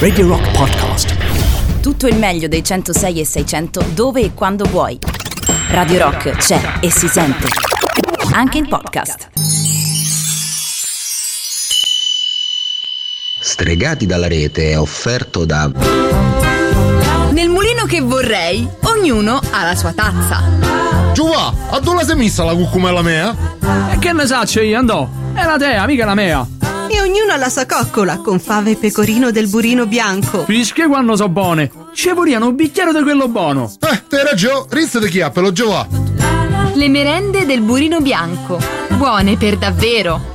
Radio Rock Podcast. Tutto il meglio dei 106 e 600 dove e quando vuoi. Radio Rock c'è e si sente. Anche in podcast. Stregati dalla rete è offerto da Nel mulino che vorrei, ognuno ha la sua tazza. Giova, a dove sei messa la cucumella mea? E che ne saccio io, andò? È la tea, mica la mea. E ognuno ha la sua coccola con fave e pecorino del burino bianco. Fische quando so buone. Ci vorriano un bicchiere di quello buono. Eh, te ragione, rizza di chiappelo, Giova. Le merende del burino bianco. Buone per davvero.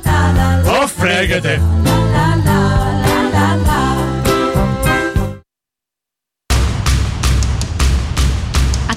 Oh, fregate.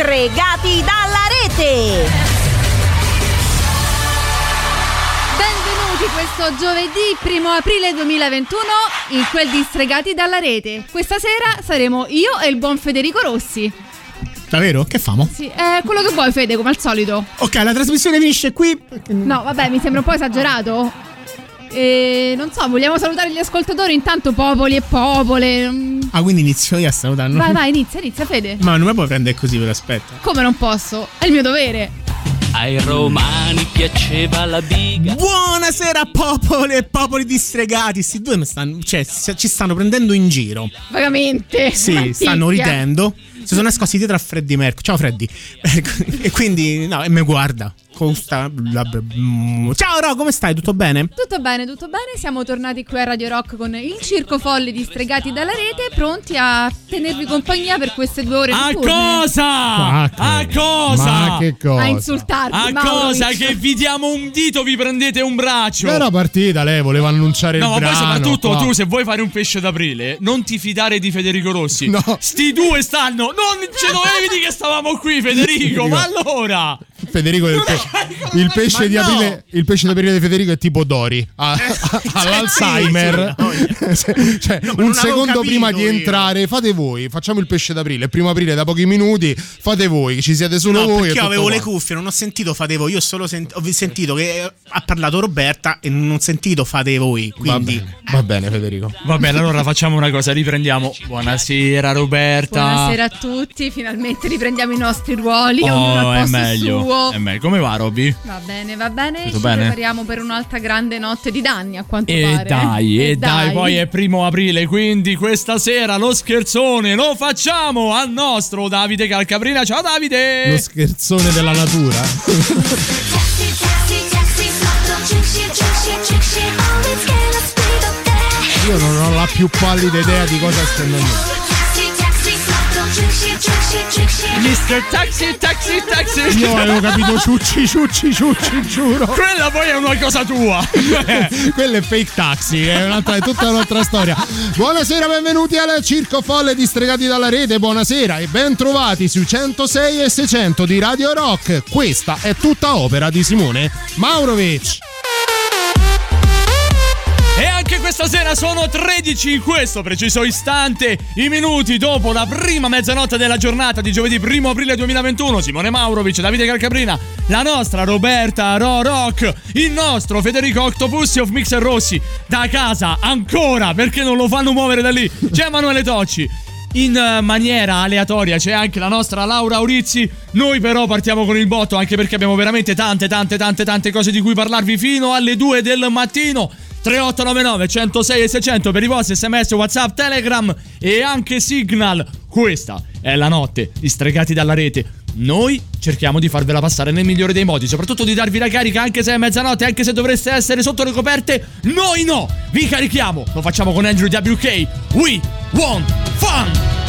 Stregati dalla rete! Benvenuti questo giovedì 1 aprile 2021 in quel di Stregati dalla rete. Questa sera saremo io e il buon Federico Rossi. Davvero? Che famo? Sì, è quello che vuoi Fede, come al solito. Ok, la trasmissione finisce qui. No, vabbè, mi sembra un po' esagerato. E non so, vogliamo salutare gli ascoltatori intanto popoli e popole. Mm. Ah, quindi inizio io a salutare. Vai, vai, inizia, inizia Fede. Ma non mi puoi prendere così per aspetta. Come non posso? È il mio dovere. Ai romani piaceva la biga. Buonasera popoli e popoli distregati. Sti due mi stanno, cioè, ci stanno prendendo in giro. Vagamente. Sì, Manticchia. stanno ridendo. Si sono nascosti dietro a Freddy Mercury. Ciao Freddy. e quindi, no, e mi guarda. Con sta- la- mm. Ciao Ro, come stai? Tutto bene? Tutto bene, tutto bene. Siamo tornati qui a Radio Rock con il circo folle di Stregati dalla rete, pronti a tenervi compagnia per queste due ore A notturne. cosa? Ma che- A cosa? Ma che cosa? A insultarvi. A Maurovic. cosa? Che vi diamo un dito, vi prendete un braccio. Era partita, lei voleva annunciare No, il ma poi brano. soprattutto qua. tu se vuoi fare un pesce d'aprile, non ti fidare di Federico Rossi. No. Sti due stanno. Non ce dovevi dire che stavamo qui, Federico. ma allora? Federico è il, pe- il pesce di no. aprile il pesce d'aprile di Federico è tipo Dori ha, ha- ha l'Alzheimer cioè, un secondo prima di entrare fate voi facciamo il pesce d'aprile il primo aprile da pochi minuti fate voi che ci siete solo No, voi perché io avevo le qua. cuffie, non ho sentito fate voi. Io ho solo sent- ho sentito che ha parlato Roberta e non ho sentito fate voi. va Quindi. bene va bene Federico Va bene, allora facciamo una cosa, riprendiamo. Buonasera Roberta. Buonasera a tutti, finalmente riprendiamo i nostri ruoli, Oh, è meglio. suo. È meglio. Come va, Roby? Va bene, va bene, Tutto ci bene? prepariamo per un'altra grande notte di danni a quanto E pare. dai, eh. e dai, poi è primo aprile, quindi questa sera lo scherzone lo facciamo al nostro Davide Calcabrina. Ciao Davide! lo scherzone della natura io non ho la più pallida idea di cosa stia andando Mr. Taxi, Taxi, Taxi. io avevo capito ciucci ciucci ciucci giuro Quella poi è una cosa tua. Quello è fake taxi, è, un'altra, è tutta un'altra storia. Buonasera, benvenuti al Circo Folle di Stregati dalla Rete. Buonasera e ben trovati sui 106 e 600 di Radio Rock. Questa è tutta opera di Simone Maurovic. Questa sera sono 13 in questo preciso istante, i minuti dopo la prima mezzanotte della giornata di giovedì 1 aprile 2021. Simone Maurovic, Davide Calcabrina, la nostra Roberta Rorock, il nostro Federico Octopussi of Mixer Rossi, da casa ancora perché non lo fanno muovere da lì. C'è Emanuele Tocci. In eh, maniera aleatoria c'è anche la nostra Laura Aurizzi. Noi però partiamo con il botto anche perché abbiamo veramente tante tante tante tante cose di cui parlarvi fino alle 2 del mattino. 3899 106 e 600 per i vostri sms, whatsapp, telegram e anche signal. Questa è la notte di stregati dalla rete. Noi cerchiamo di farvela passare nel migliore dei modi, soprattutto di darvi la carica anche se è mezzanotte, anche se dovreste essere sotto le coperte. Noi no! Vi carichiamo! Lo facciamo con Andrew WK. We want fun!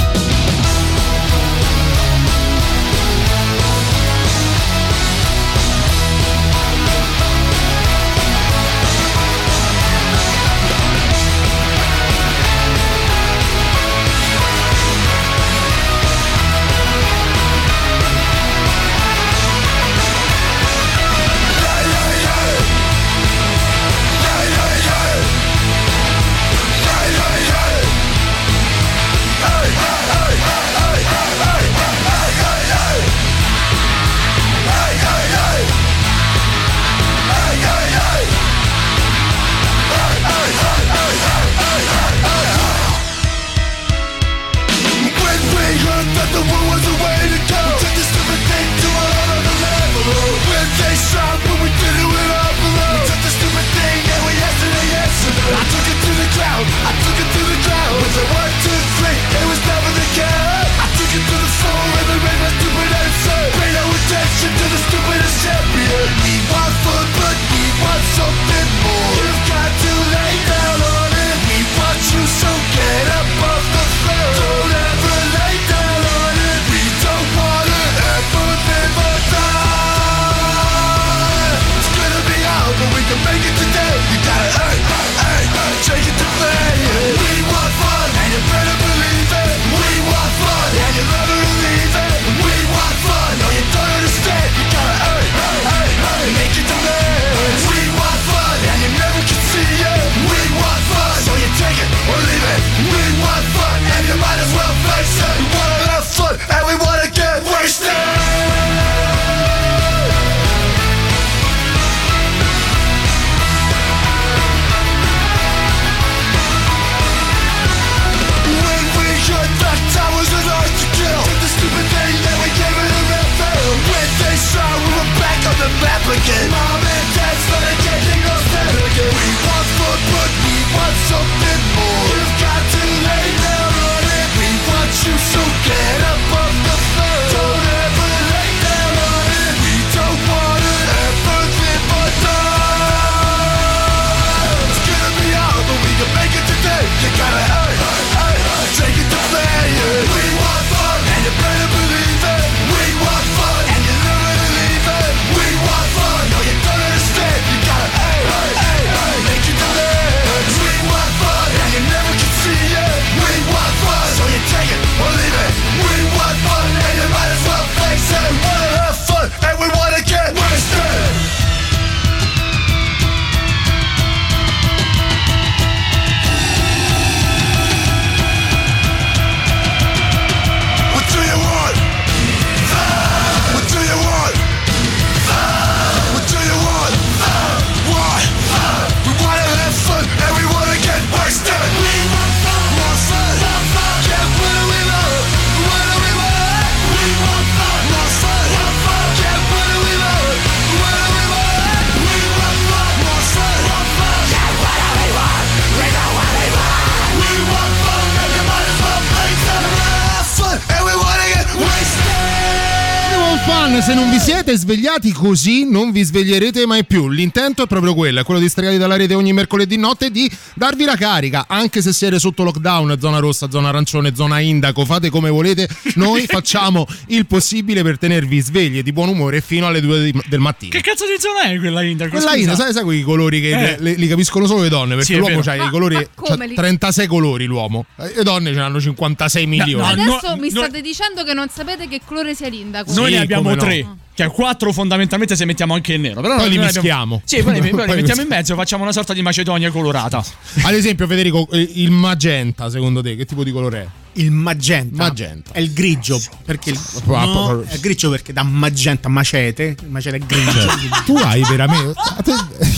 Svegliati così non vi sveglierete mai più. L'intento è proprio quello, è quello di stregati dalla rete ogni mercoledì notte di darvi la carica, anche se siete sotto lockdown, zona rossa, zona arancione, zona indaco, fate come volete, noi facciamo il possibile per tenervi svegli e di buon umore fino alle 2 di- del mattino. Che cazzo di zona è quella Inter? Quella Scusa. Inda, sai, sai quei colori che Eh. le- li capiscono solo le donne? Perché Sì, l'uomo ha i colori. c'ha come li- 36 colori l'uomo. E le donne ce n'hanno 56 milioni. Adesso no, mi no- state dicendo che non sapete che colore sia l'indaco. Noi Sì, ne abbiamo no. tre. Che è 4 fondamentalmente se mettiamo anche il nero. Però Poi li noi abbiamo- mischiamo. Sì, poi li, poi Poi li mettiamo in mezzo, facciamo una sorta di Macedonia colorata. Ad esempio, Federico, eh, il magenta, secondo te, che tipo di colore è? Il magenta. Magenta. È il grigio. Perché il, Ah, no, è grigio perché da magenta a macete. Il macete è grigio. Cioè, tu hai veramente.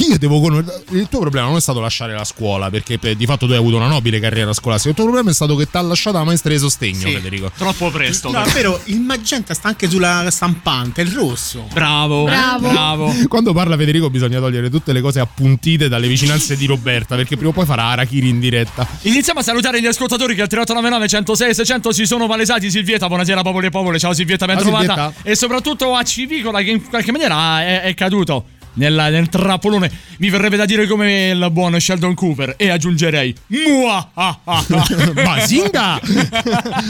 Io devo conoscere. Il tuo problema non è stato lasciare la scuola, perché per- di fatto tu hai avuto una nobile carriera scolastica. Il tuo problema è stato che ti ha lasciato la maestra di sostegno, Sì. Federico. Troppo presto. No, vero, il magenta sta anche sulla stampante, il rosso. Bravo, Bravo. bravo. Quando parla Federico bisogna togliere tutte le cose appuntite dalle vicinanze di Roberta, perché prima o poi farà Arachiri in diretta. Iniziamo a salutare gli ascoltatori che al 3899 106 600 si sono palesati. Silvietta, buonasera popoli e popole. Ciao Silvietta, ben trovata. E soprattutto a Civicola che in qualche maniera è, è caduto. Nella- nel trappolone mi verrebbe da dire come il buon Sheldon Cooper e aggiungerei Mua! ah, ah, ah. Basinga!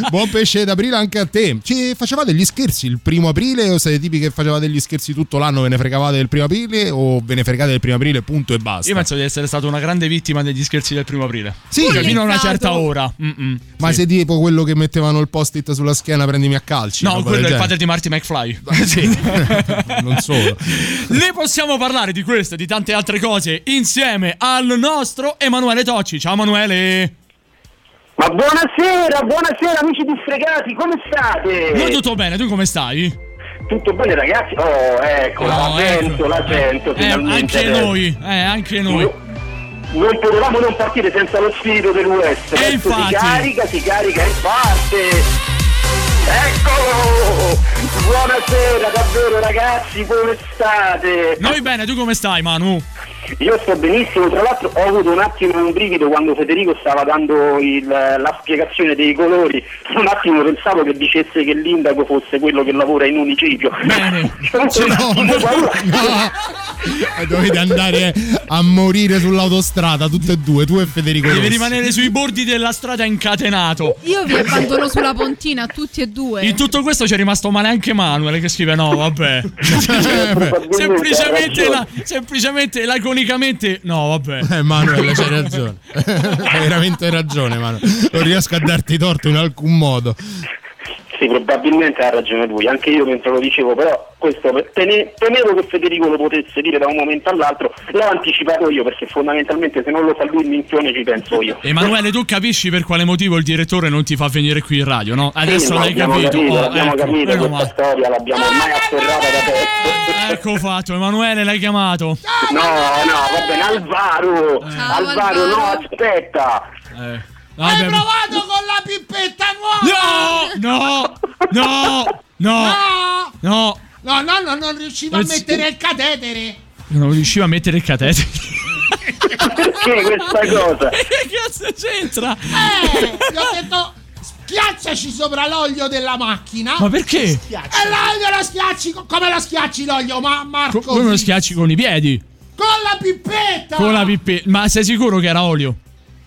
Buon pesce d'aprile anche a te. Ci facevate gli scherzi il primo aprile o siete tipi che facevate gli scherzi tutto l'anno, ve ne fregavate del primo aprile o ve ne fregate del primo aprile punto e basta? Io penso di essere stato una grande vittima degli scherzi del primo aprile. Sì. Cioè, fino a una certa ora. Mm-mm. Ma sei tipo quello che mettevano il post-it sulla schiena prendimi a calci? No, quello è il padre di Marty McFly. Sì, non solo. Ne possiamo parlare di questo e di tante altre cose insieme al nostro Emanuele Tocci. Ciao Emanuele! Ma buonasera, buonasera amici disfregati, come state? Noi tutto bene, tu come stai? Tutto bene ragazzi? Oh, ecco, la Oh, sento, ecco. la sento Eh, anche noi, eh, anche noi. Non potevamo non partire senza lo spirito del West. E infatti. si carica, si carica e parte. Eccolo! Buonasera davvero ragazzi, come state? Noi bene, tu come stai Manu? Io sto benissimo, tra l'altro ho avuto un attimo un brivido quando Federico stava dando il- la spiegazione dei colori, un attimo pensavo che dicesse che l'indaco fosse quello che lavora in municipio. Bene. Un attimo paura. E dovete andare a morire sull'autostrada, tutte e due, tu e Federico. Devi rimanere sui bordi della strada incatenato. Io vi abbandono sulla pontina, tutti e due. In tutto questo c'è rimasto male anche Manuel che scrive no, vabbè. Probabilmente semplicemente, la, semplicemente, laconicamente, no, vabbè. Eh, Manuel, c'hai ragione. Hai veramente ragione, Manuel. Non riesco a darti torto in alcun modo. Sì, probabilmente ha ragione lui, anche io mentre lo dicevo, però questo temevo che Federico lo potesse dire da un momento all'altro, l'ho anticipato io perché fondamentalmente se non lo fa lui il minchione ci penso io. Emanuele, tu capisci per quale motivo il direttore non ti fa venire qui in radio, no? Adesso Sì, no, l'hai abbiamo capito. capito, Oh, l'abbiamo ecco, capito questa male. storia, l'abbiamo ormai afferrata da pezzo. Ecco fatto, Emanuele l'hai chiamato. No, no, va bene, Alvaro, Ciao, Alvaro, no, Alvaro. aspetta. Eh. Vabbè. provato con la pippetta nuova? No! No! No! No! No! No, no, no, non riuscivo Non si- il catetere. Non riuscivo a mettere il catetere. Perché questa cosa? che cazzo c'entra? Eh, gli ho detto schiacciaci sopra l'olio della macchina. Ma perché? E l'olio lo schiacci, co- come lo schiacci l'olio, ma Marco? Co- Come lo schiacci con i piedi? Con la pippetta. Con la pipetta. Ma sei sicuro che era olio?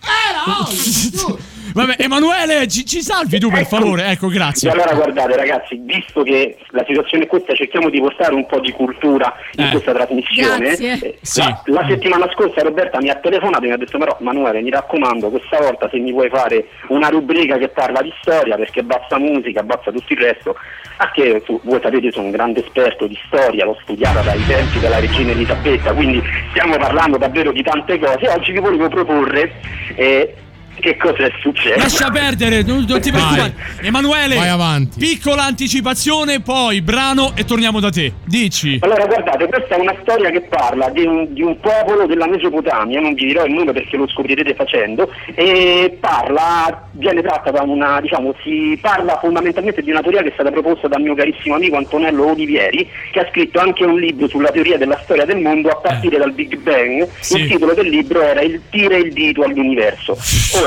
Era olio, tu. Vabbè, Emanuele, ci, ci salvi tu per favore. Ecco, E grazie. allora guardate ragazzi, visto che la situazione è questa, cerchiamo di portare un po' di cultura in Eh. questa trasmissione. Eh, Sì. La, la settimana scorsa Roberta mi ha telefonato e mi ha detto però Manuele mi raccomando questa volta se mi vuoi fare una rubrica che parla di storia perché basta musica, basta tutto il resto. A che tu, voi sapete sono un grande esperto di storia, l'ho studiata dai tempi della regina Elisabetta, quindi stiamo parlando davvero di tante cose. Oggi vi volevo proporre eh, che cosa è successo. Lascia perdere, non, non ti preoccupare. Emanuele, Vai avanti. piccola anticipazione, poi brano e torniamo da te. Dici. Allora guardate, questa è una storia che parla di un, di un popolo della Mesopotamia, non vi dirò il nome perché lo scoprirete facendo, e parla, viene tratta da una, diciamo, si parla fondamentalmente di una teoria che è stata proposta dal mio carissimo amico Antonello Olivieri, che ha scritto anche un libro sulla teoria della storia del mondo a partire dal Big Bang. Sì. Il titolo del libro era Il tira il dito all'universo. Ora,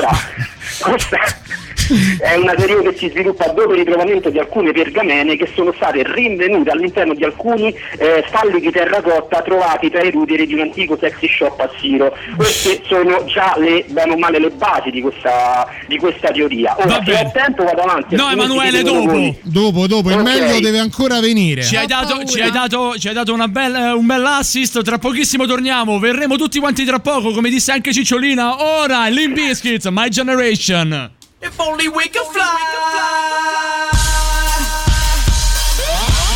questa è una teoria che si sviluppa dopo il ritrovamento di alcune pergamene che sono state rinvenute all'interno di alcuni eh, stalli di terracotta trovati tra i ruderi di un antico sexy shop assiro. Queste sono già le, bene o male, le basi di questa, di questa teoria. Ora, se ho tempo vado avanti. No, Emanuele, dopo. voi. Dopo, dopo, il Ok. meglio deve ancora venire. Ci hai, dato, ci hai dato, ci hai dato una bella- un bel assist. Tra pochissimo torniamo. Verremo tutti quanti tra poco. Come disse anche Cicciolina. Ora, Limp Bizkit, My Generation. If only we could fly.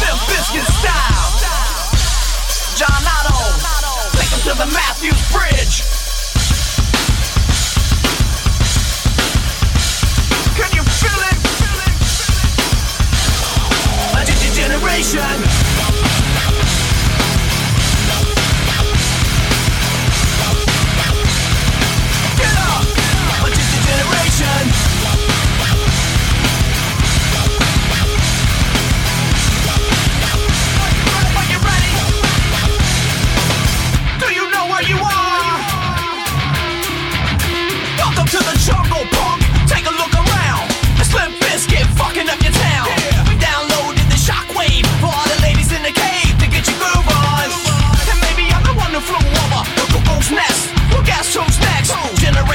Bill Biscuit style. John Otto. Take him to the Matthews Bridge. Can you feel it? A generation.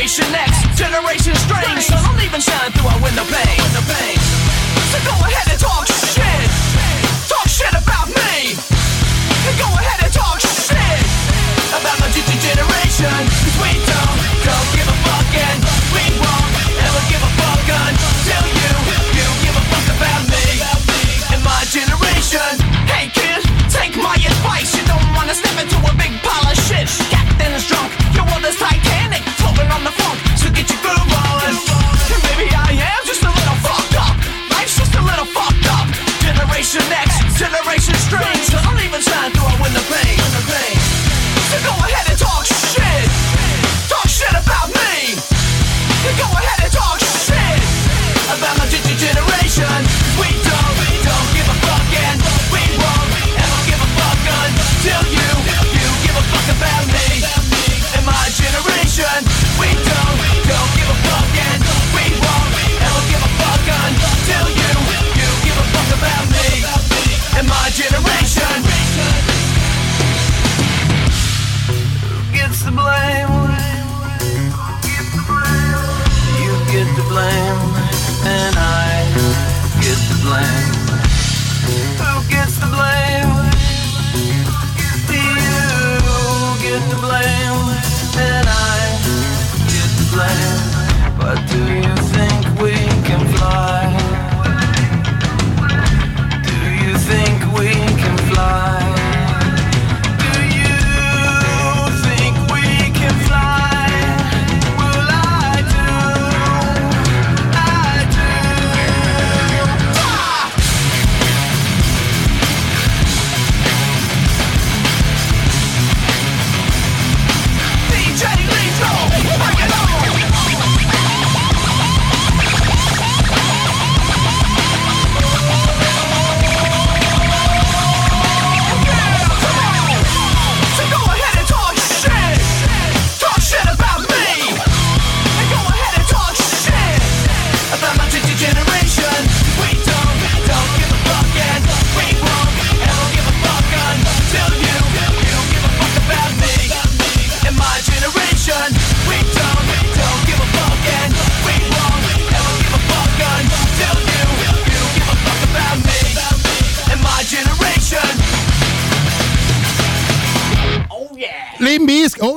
Generation X, Generation Strange. So don't even shine through our window pane. So go ahead and talk shit. Talk shit about me. And go ahead and talk shit about my generation. 'Cause we don't, don't give a fuck and we won't ever give a fuck until you, you give a fuck about me and my generation. Hey kid, take my advice. You don't wanna step into a big pile of shit. Captain's drunk, your world is Titanic,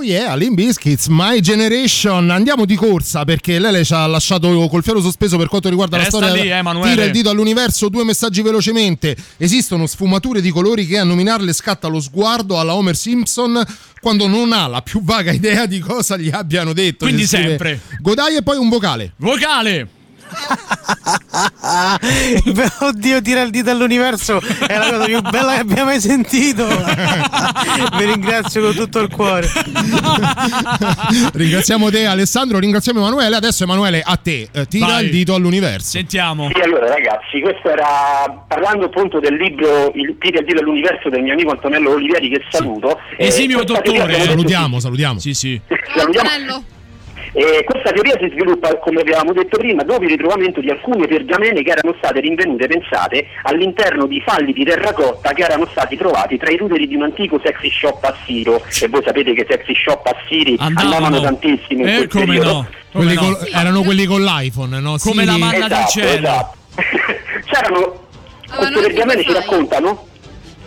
yeah, Limbiskits, My Generation. Andiamo di corsa perché Lele ci ha lasciato col fiero sospeso per quanto riguarda Resta la storia. lì, Emanuele. Tira il dito all'universo, due messaggi velocemente. Esistono sfumature di colori che a nominarle scatta lo sguardo alla Homer Simpson quando non ha la più vaga idea di cosa gli abbiano detto. Quindi sempre. Godai e poi un vocale. Vocale. Oddio, tira il dito all'universo è la cosa più bella che abbia mai sentito. Vi ringrazio con tutto il cuore. Ringraziamo te Alessandro, ringraziamo Emanuele. Adesso Emanuele a te, Eh, tira Vai. il dito all'universo. Sentiamo. Sì, allora ragazzi, questo era parlando appunto del libro Il Tiri al Dio dell'universo del mio amico Antonello Olivieri che saluto. Eh, Esimio dottore, eh. detto, Salutiamo, salutiamo. Sì, sì. salutiamo. Antonello. Eh, questa teoria si sviluppa, come abbiamo detto prima, dopo il ritrovamento di alcune pergamene che erano state rinvenute, pensate, all'interno di falli di terracotta che erano stati trovati tra i ruderi di un antico sexy shop assiro. E voi sapete che sexy shop assiri Andavano. andavano tantissimo in Eh, quel come periodo. no? Come Quelli no? col- erano quelli con l'iPhone, no? Come Siri- la manna Esatto, cielo. esatto. C'erano queste pergamene ci raccontano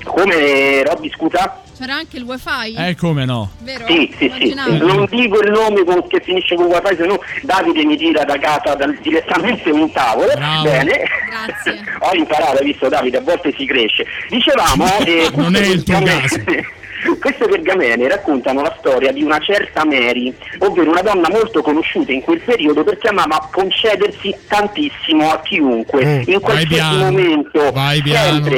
come Robby scusa? C'era anche il wifi? Eh, come no? Vero? Sì, sì, sì. Non dico il nome con- che finisce con wifi, se no Davide mi tira da casa dal- direttamente un tavolo. Bravo. Bene. Grazie. Ho imparato, hai visto Davide, a volte si cresce. Dicevamo... eh, Non è queste il tuo pergamene- caso. Queste pergamene raccontano la storia di una certa Mary, ovvero una donna molto conosciuta in quel periodo perché amava concedersi tantissimo a chiunque, Mm, in vai qualsiasi piano, momento, vai piano.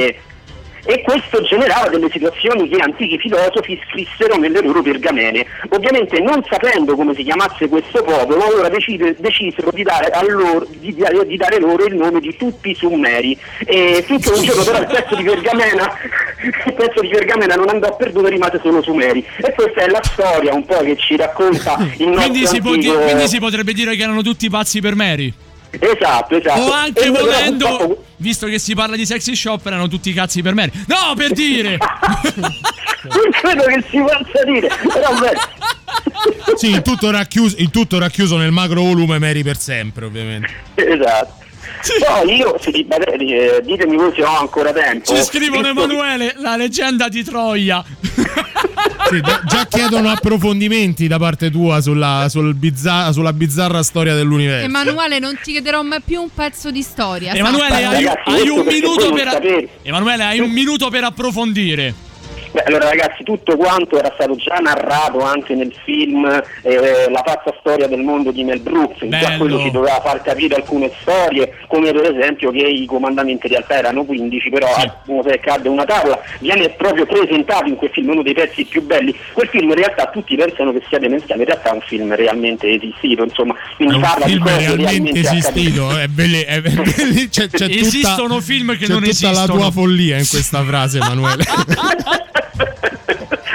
E questo generava delle situazioni che antichi filosofi scrissero nelle loro pergamene. Ovviamente non sapendo come si chiamasse questo popolo, allora decide- decisero di dare, loro, di, di dare loro il nome di tutti i Summeri. E finché un giorno però il pezzo di pergamena, il pezzo di pergamena non andò perduto e rimase solo Sumeri. E questa è la storia un po' che ci racconta il nostro Quindi si, antico- di- quindi si potrebbe dire che erano tutti pazzi per Mary. Esatto, esatto. O anche E volendo, purtroppo- visto che si parla di sexy shop, erano tutti cazzi per Mary. No, per dire! non credo che si possa dire, però beh. Sì, il tutto, racchiuso, il tutto racchiuso nel macro volume Mary per sempre, ovviamente. Esatto. Poi io, se di- eh, ditemi voi se ho ancora tempo. Ci scrivono Visto- Emanuele, la leggenda di Troia. Sì, già- chiedono approfondimenti da parte tua sulla, sul bizza- sulla bizzarra storia dell'universo. Emanuele, non ti chiederò mai più un pezzo di storia. Emanuele, hai, Ragazzi, hai un minuto per. Emanuele, hai un minuto per approfondire. Beh, allora ragazzi, tutto quanto era stato già narrato anche nel film eh, La pazza storia del mondo di Mel Brooks, in già quello ci doveva far capire alcune storie, come per esempio che i comandamenti in realtà erano 15, però a Mosè cadde una tavola, viene proprio presentato in quel film, uno dei pezzi più belli. Quel film in realtà tutti pensano che sia demenziale, in realtà è un film realmente esistito, insomma, quindi un parla di cose realmente realmente esistito. È belle- è belle- c'è, c'è tutta, Esistono film che c'è non tutta la esistono. tua follia in questa frase, Emanuele.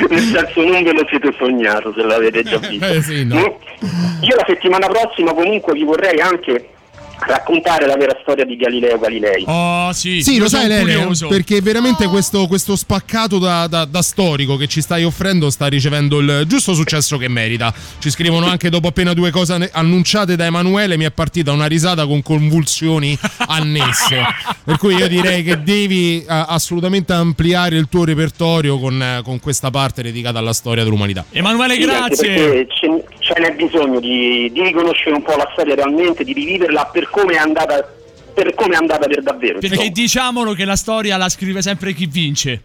Nel senso non ve lo siete sognato se l'avete già visto. Eh, sì, no. Mm. Io la settimana prossima comunque vi vorrei anche raccontare la vera storia di Galileo Galilei. Oh, sì. Sì, lo sai, Lele, perché veramente questo, questo spaccato da, da- da storico che ci stai offrendo sta ricevendo il giusto successo che merita. Ci scrivono anche dopo appena due cose annunciate da Emanuele, mi è partita una risata con convulsioni annesse. per cui io direi che devi eh, assolutamente ampliare il tuo repertorio con, con questa parte dedicata alla storia dell'umanità. Emanuele, Sì, grazie. perché ce, ce n'è bisogno di, di riconoscere un po' la storia realmente, di riviverla per come è andata per come è andata per davvero. Perché diciamolo che la storia la scrive sempre chi vince.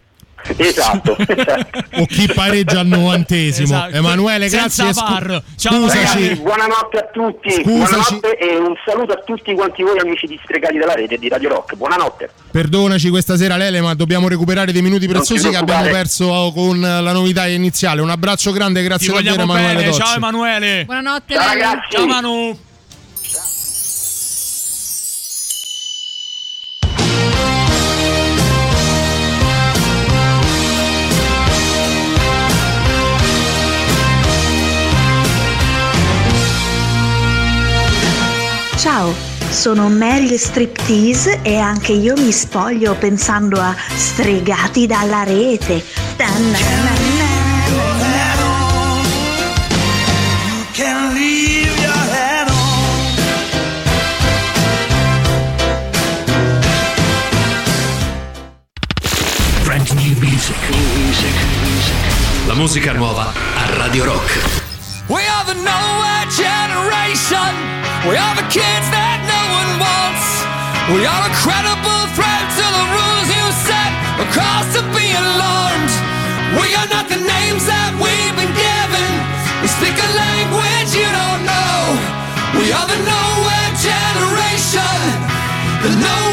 Esatto. O chi pareggia al novantesimo. Esatto. Emanuele, Senza grazie. scu- VAR. Ciao, scusaci. Ragazzi, buonanotte a tutti, Scusaci. buonanotte e un saluto a tutti quanti voi amici di Stregati della Rete e di Radio Rock. Buonanotte. Perdonaci questa sera Lele, ma dobbiamo recuperare dei minuti preziosi che abbiamo perso con la novità iniziale. Un abbraccio grande, Ti grazie davvero Emanuele. Ciao Emanuele. Buonanotte, Ciao ragazzi. Ciao Manu. Ciao, sono Meryl Striptease e anche io mi spoglio pensando a stregati dalla rete. La musica nuova a Radio Rock. We are the nowhere generation. We are the kids that no one wants. We are a credible threat to the rules you set. A cause to be alarmed. We are not the names that we've been given. We speak a language you don't know. We are the nowhere generation. The nowhere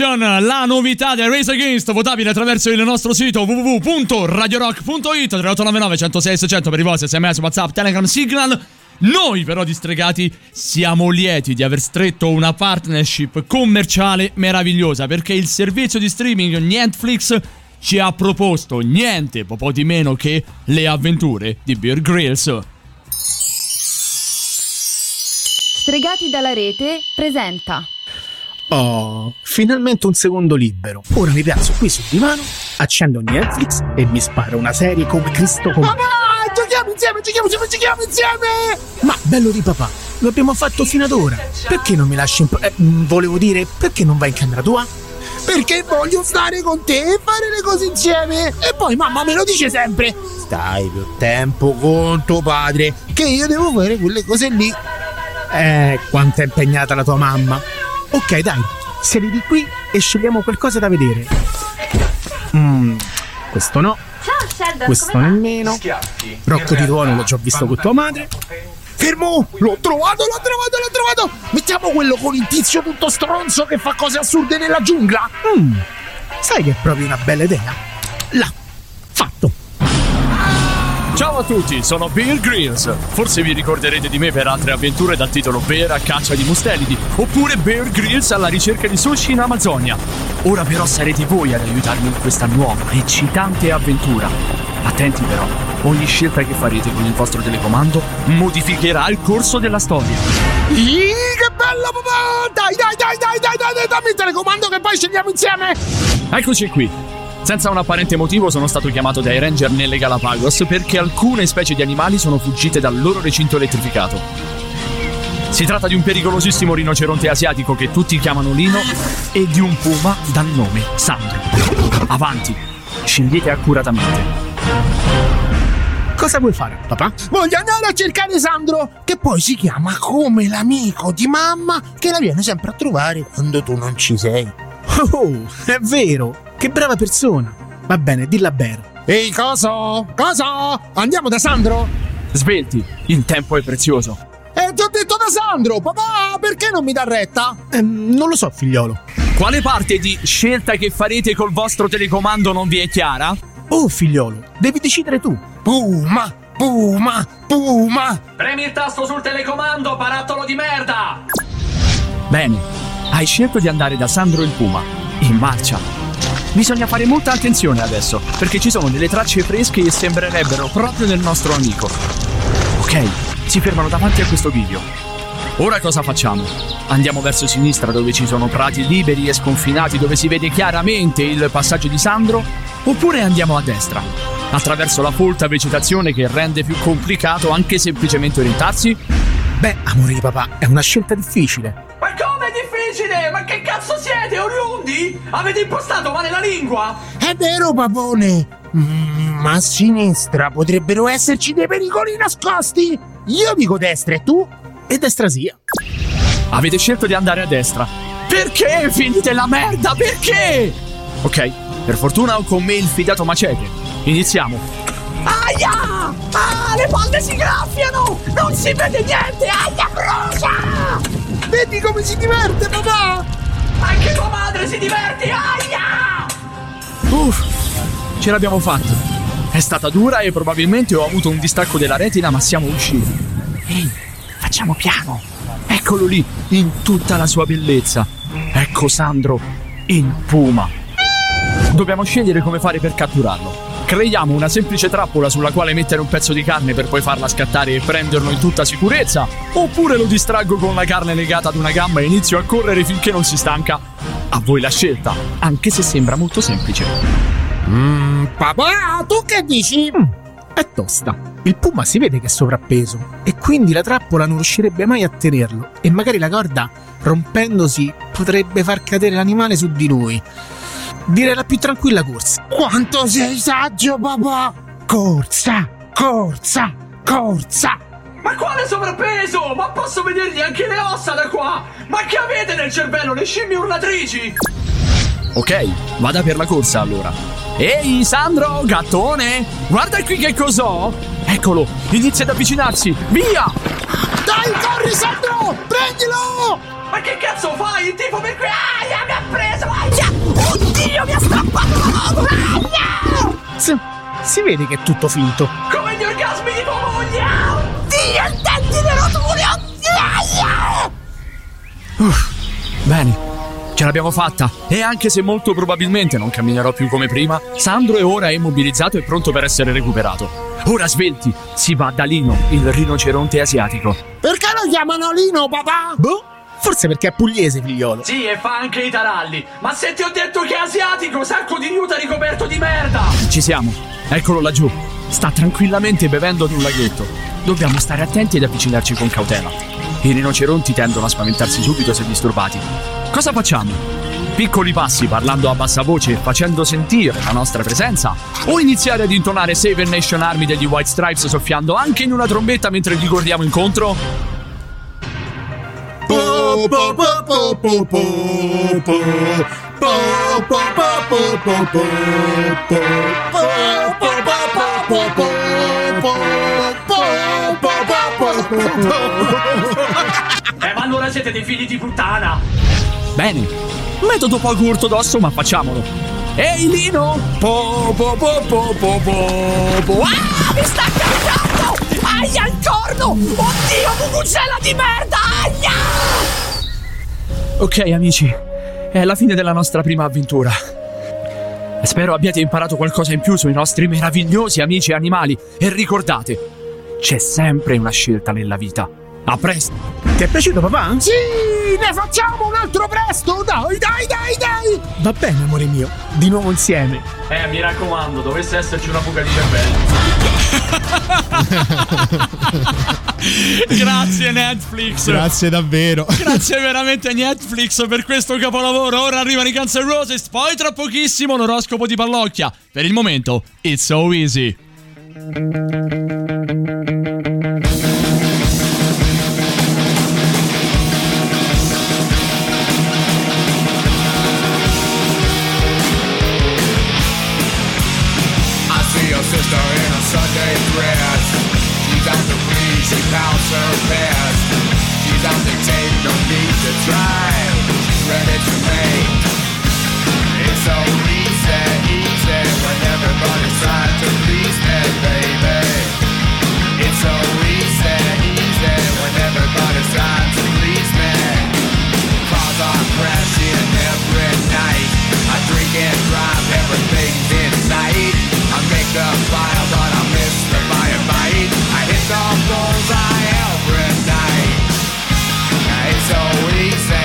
Generation, la novità del Race Against, votabile attraverso il nostro sito www.radiorock.it 3899 106 600 per i vostri sms, whatsapp, telegram, signal. Noi però di Stregati siamo lieti di aver stretto una partnership commerciale meravigliosa perché il servizio di streaming Netflix ci ha proposto niente po' di meno che le avventure di Bear Grylls. Stregati dalla rete presenta. Oh, finalmente un secondo libero. Ora mi piazzo qui sul divano, accendo Netflix e mi sparo una serie come Cristo con... Papà, giochiamo insieme, giochiamo insieme, giochiamo insieme! Ma bello di papà, lo abbiamo fatto fino ad ora. Perché non mi lasci in... pa- eh, mm, volevo dire, perché non vai in camera tua? Perché voglio stare con te e fare le cose insieme. E poi mamma me lo dice sempre. Stai più tempo con tuo padre, che io devo fare quelle cose lì. Eh, quanto è impegnata la tua mamma. Ok, dai, siedi di qui e scegliamo qualcosa da vedere. Mm, questo no. Ciao Sheldon, Questo nemmeno. Rocco di Tuono l'ho già visto con tua madre. Fermo! L'ho trovato, l'ho trovato, l'ho trovato! Mettiamo quello con il tizio tutto stronzo che fa cose assurde nella giungla. Mm, sai che è proprio una bella idea? Là, fatto. Ciao a tutti, sono Bear Grylls. Forse vi ricorderete di me per altre avventure dal titolo Bear a caccia di mustelidi, oppure Bear Grylls alla ricerca di sushi in Amazzonia. Ora però sarete voi ad aiutarmi in questa nuova, eccitante avventura. Attenti però, ogni scelta che farete con il vostro telecomando modificherà il corso della storia. Ih, che bello papà! Dai, dai, dai, dai, dai, dai, dai, dammi il telecomando che poi scegliamo insieme! Eccoci qui. Senza un apparente motivo sono stato chiamato dai ranger nelle Galapagos perché alcune specie di animali sono fuggite dal loro recinto elettrificato. Si tratta di un pericolosissimo rinoceronte asiatico che tutti chiamano Lino e di un puma dal nome Sandro. Avanti, scegliete accuratamente. Cosa vuoi fare, papà? Voglio andare a cercare Sandro, che poi si chiama come l'amico di mamma che la viene sempre a trovare quando tu non ci sei. Oh, è vero. Che brava persona. Va bene, dilla a Bear. Ehi, cosa? Cosa? Andiamo da Sandro? Svelti, il tempo è prezioso. Eh, ti ho detto da Sandro! Papà, perché non mi dà retta? Ehm, non lo so, figliolo. Quale parte di scelta che farete col vostro telecomando non vi è chiara? Oh, figliolo, devi decidere tu. Puma, Puma, Puma! Premi il tasto sul telecomando, barattolo di merda! Bene, hai scelto di andare da Sandro il Puma. In marcia. Bisogna fare molta attenzione adesso, perché ci sono delle tracce fresche che sembrerebbero proprio del nostro amico. Ok, si fermano davanti a questo video. Ora cosa facciamo? Andiamo verso sinistra dove ci sono prati liberi e sconfinati dove si vede chiaramente il passaggio di Sandro? Oppure andiamo a destra? Attraverso la folta vegetazione che rende più complicato anche semplicemente orientarsi? Beh, amore di papà, è una scelta difficile. Ma difficile? Ma che cazzo siete, oriundi? Avete impostato male la lingua? È vero, papone! Mm, ma a sinistra potrebbero esserci dei pericoli nascosti! Io dico destra e tu? E destra sia. Avete scelto di andare a destra. Perché, figli della merda? Perché? Ok, per fortuna ho con me il fidato macete. Iniziamo. Aia! Ah, le palle si graffiano! Non si vede niente! Aia, brucia! Vedi come si diverte, papà! Anche tua madre si diverte! Aia! Uff, ce l'abbiamo fatta. È stata dura e probabilmente ho avuto un distacco della retina, ma siamo usciti. Ehi, facciamo piano. Eccolo lì, in tutta la sua bellezza. Ecco Sandro, il puma. Dobbiamo scegliere come fare per catturarlo. Creiamo una semplice trappola sulla quale mettere un pezzo di carne per poi farla scattare e prenderlo in tutta sicurezza, oppure lo distraggo con la carne legata ad una gamba e inizio a correre finché non si stanca. A voi la scelta, anche se sembra molto semplice. Mm, papà, tu che dici? È tosta. Il puma si vede che è sovrappeso e quindi la trappola non riuscirebbe mai a tenerlo e magari la corda, rompendosi, potrebbe far cadere l'animale su di lui. Direi la più tranquilla corsa. Quanto sei saggio, papà! Corsa, corsa, corsa! Ma quale sovrappeso? Ma posso vedergli anche le ossa da qua? Ma che avete nel cervello, le scimmie urlatrici? Ok, vada per la corsa allora. Ehi, Sandro, gattone! Guarda qui che cos'ho! Eccolo, inizia ad avvicinarsi! Via! Dai, corri, Sandro! Prendilo! Ma che cazzo fai? Il tipo per qui! Aia, mi ha preso! Aia! Oddio, mi ha strappato! Aia! Si, si vede che è tutto finto. Come gli orgasmi di tua moglie! Oddio, il denti di! Uff, bene, ce l'abbiamo fatta. E anche se molto probabilmente non camminerò più come prima, Sandro è ora immobilizzato e pronto per essere recuperato. Ora svelti, si va da Lino, il rinoceronte asiatico. Perché lo chiamano Lino, papà? Boh, forse perché è pugliese, figliolo. Sì, e fa anche i taralli. Ma se ti ho detto che è asiatico, sacco di nuta ricoperto di merda! Ci siamo, eccolo laggiù. Sta tranquillamente bevendo ad un laghetto. Dobbiamo stare attenti ed avvicinarci con cautela. I rinoceronti tendono a spaventarsi subito se disturbati. Cosa facciamo? Piccoli passi parlando a bassa voce e facendo sentire la nostra presenza? O iniziare ad intonare Save the Nation Army degli White Stripes soffiando anche in una trombetta mentre gli corriamo incontro? Eh, ma allora siete dei figli di puttana! Bene, metodo poco ortodosso ma facciamolo. Ehi Lino! Po po po po po po po. Ah, mi sta caricando! Aia, il corno! Oddio, cucucella di merda! Aia! Ok amici, è la fine della nostra prima avventura. Spero abbiate imparato qualcosa in più sui nostri meravigliosi amici animali e ricordate, c'è sempre una scelta nella vita. A presto! Ti è piaciuto, papà? Sì, ne facciamo un altro presto! Dai, dai, dai, dai! Va bene, amore mio. Di nuovo insieme. Eh, mi raccomando, dovesse esserci una fuga di cervello. Grazie Netflix. Grazie davvero. Grazie veramente a Netflix per questo capolavoro. Ora arrivano i Guns N' Roses, poi tra pochissimo l'oroscopo di Parlocchia. Per il momento, it's so easy. I see your sister Sunday dress. She's out to please, she pounds her best. She's out to take, no need to try. She's ready to make. It's so easy, easy when everybody's trying to please me, baby. It's so easy, easy when everybody's trying to please me. Cars are crashing every night. I drink and drive, everything's the fire, but I miss the. I hit the bullseye every night. It's so easy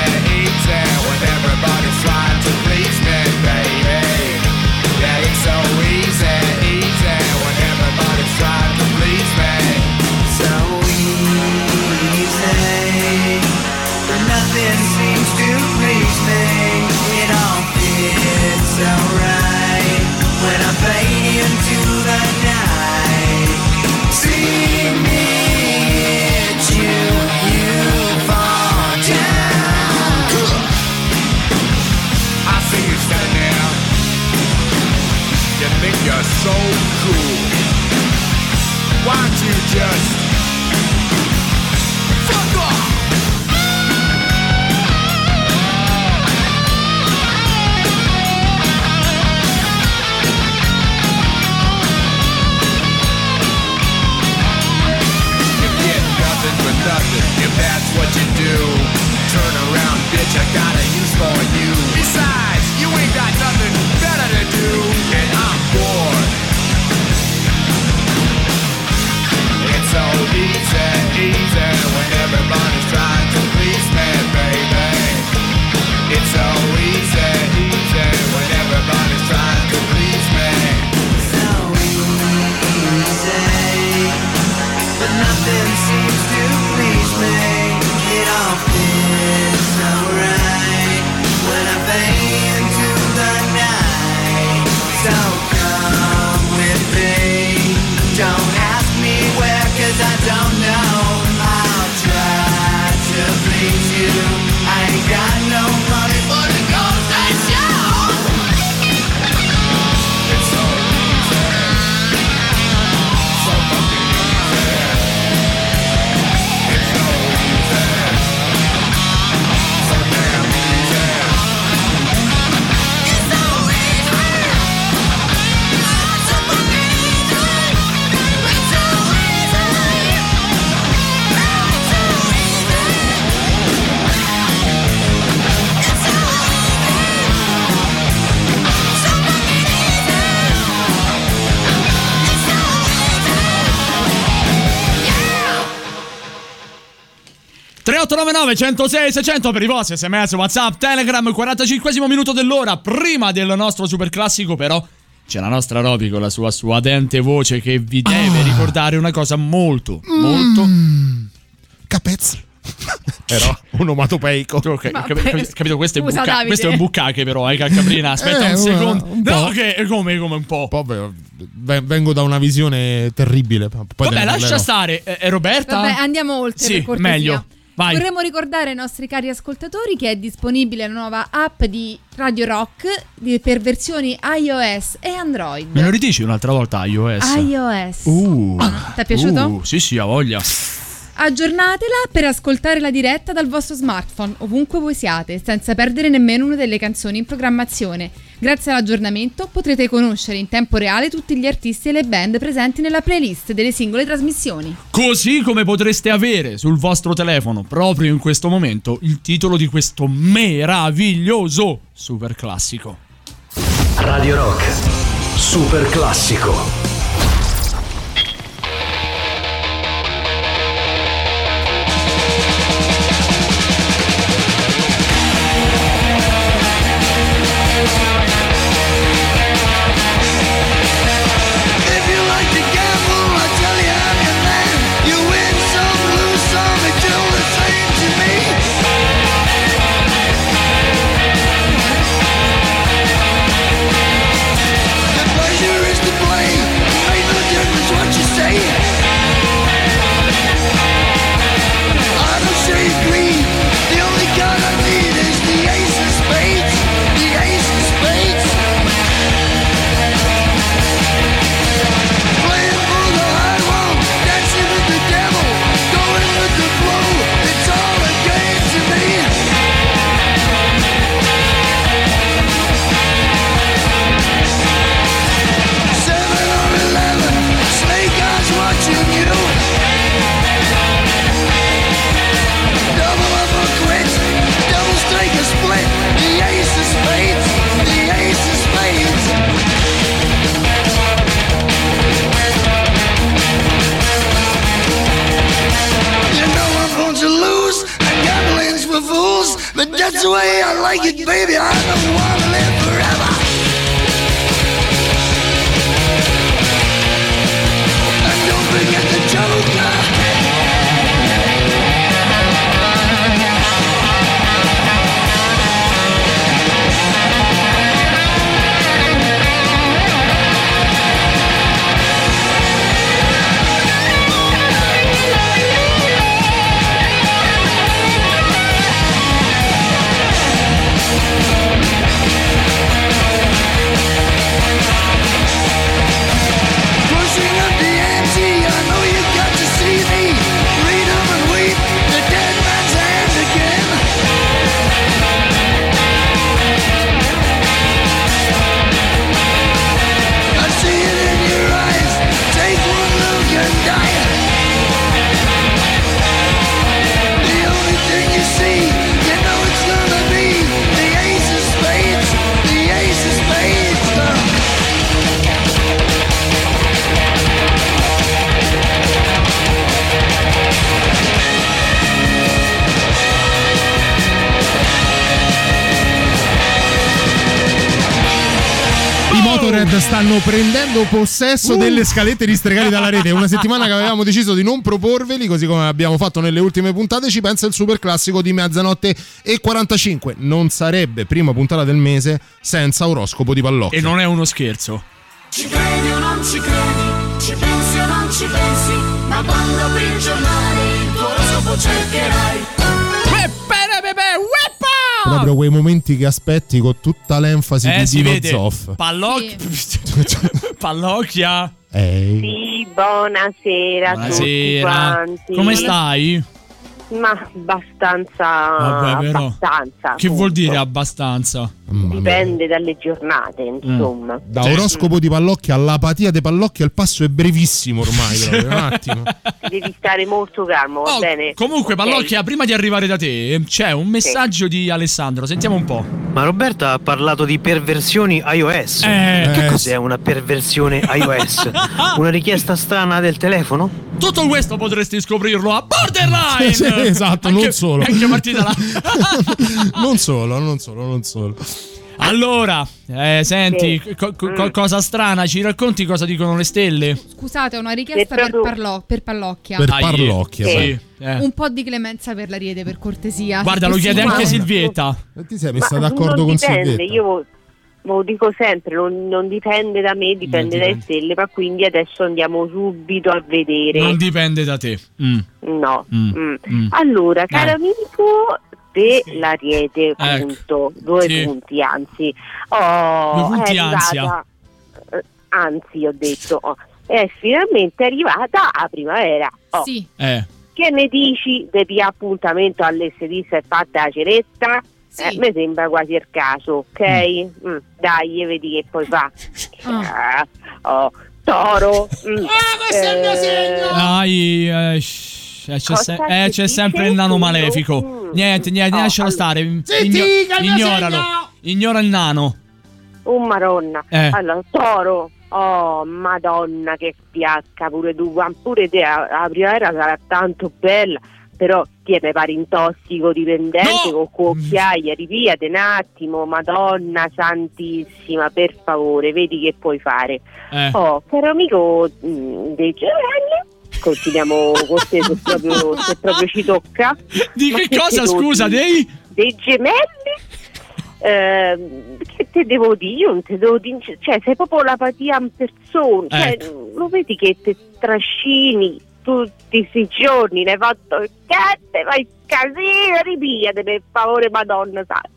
so cool. Why don't you just fuck off? You get nothing for nothing if that's what you do. Turn around, bitch, I got a use for you. Besides, you ain't got nothing down 3899 106 600 per i vostri sms, whatsapp, telegram 45 minuto dell'ora prima del nostro super classico però c'è la nostra Roby con la sua suadente voce che vi deve ricordare una cosa molto molto Capezzo. però onomatopeico Ok, Ma capi- beh, capi- capito questo è, scusa, bucca- Davide. questo è un buccache però eh Caprina aspetta Eh, un secondo un no che come come un po' Vabbè, vengo da una visione terribile. Poi vabbè lascia stare Eh, Roberta Vabbè, andiamo oltre Sì, per cortesia. meglio. Vai. Vorremmo ricordare ai nostri cari ascoltatori che è disponibile la nuova app di Radio Rock per versioni iOS e Android. me lo ridici un'altra volta iOS iOS. Uh, Ti è piaciuto? Uh, sì sì ha voglia Aggiornatela per ascoltare la diretta dal vostro smartphone, ovunque voi siate, senza perdere nemmeno una delle canzoni in programmazione. Grazie all'aggiornamento potrete conoscere in tempo reale tutti gli artisti e le band presenti nella playlist delle singole trasmissioni. Così come potreste avere sul vostro telefono, proprio in questo momento, il titolo di questo meraviglioso super classico. Radio Rock. Super classico. are you doing? Prendendo possesso Uh. delle scalette distregati dalla rete. Una settimana che avevamo deciso di non proporveli, così come abbiamo fatto nelle ultime puntate. Ci pensa il super classico di mezzanotte e 45. Non sarebbe prima puntata del mese senza oroscopo di pallocchio. E non è uno scherzo. Ci credi o non ci credi, ci pensi o non ci pensi, ma quando apri il giornale il tuo oroscopo cercherai. Proprio quei momenti che aspetti con tutta l'enfasi Eh, di Dino. Zoff. Palloc- Pallocchia. Ehi. Sì, buonasera, a tutti Buonasera. quanti. Come stai? Ma abbastanza, Vabbè, però. abbastanza. Che vuol dire abbastanza? Dipende dalle giornate, insomma. Da oroscopo di Pallocchia all'apatia di Pallocchia il passo è brevissimo ormai, proprio, un attimo. Devi stare molto calmo, va bene? Oh, Comunque, Ok. Pallocchia, prima di arrivare da te, c'è un messaggio di Alessandro. Sentiamo un po'. Ma Roberta ha parlato di perversioni iOS. Eh. che Eh, cos'è una perversione iOS? una richiesta strana del telefono? Tutto questo potresti scoprirlo a Borderline. Sì, esatto, Anche- non solo. Anche partita là. non solo, non solo, non solo. Allora, eh, senti, co- co- Mm. co- cosa strana, ci racconti cosa dicono le stelle? Scusate, ho una richiesta per, parlo- per Pallocchia. Per Dai, Parlocchia, sì. Eh. Un po' di clemenza per l'ariete, per cortesia. Guarda, lo chiede anche. Silvietta. Ti sei Ma messa d'accordo con dipende, Silvietta? io lo dico sempre, non, non dipende da me, dipende dalle stelle, ma quindi adesso andiamo subito a vedere. Non dipende da te. Mm. No. Mm. Mm. Mm. Allora, caro Eh. amico dell'Ariete, appunto, due Sì. punti, anzi. Oh, Due punti, arrivata- eh, anzi, ho detto, oh, è finalmente arrivata la primavera. Oh, Sì. Eh. Che ne dici del mio appuntamento all'estetista e fatta la ceretta? Eh, mi sembra quasi il caso, ok? Mm, dai, vedi che poi fa. Ah, oh, toro. mm, eh, Dai, eh, eh, c'è, se- eh, c'è sempre il nano malefico. Mm. Niente, niente, Oh, lascialo stare. Zitti, Igno- il mio ignoralo. segno! Ignora il nano. Oh maronna. Eh. Allora, toro. Oh, madonna che fiacca pure tu. Pure te, la, la primavera sarà tanto bella. Però ti mi pare in tossico dipendente con cucchiaia, ripiate un attimo, madonna santissima, per favore, vedi che puoi fare. Eh. Oh, caro amico mm, dei gemelli, continuiamo con te se proprio, se proprio ci tocca. Di che te cosa, scusa, dei? Dei gemelli? Ehm, che te devo dire? Io non te devo dire, cioè sei proprio l'apatia in persona, cioè, Ecco. lo vedi che te trascini tutti questi giorni, ne hai fatto il cazzo, fai casino, ripiate per favore madonna santa.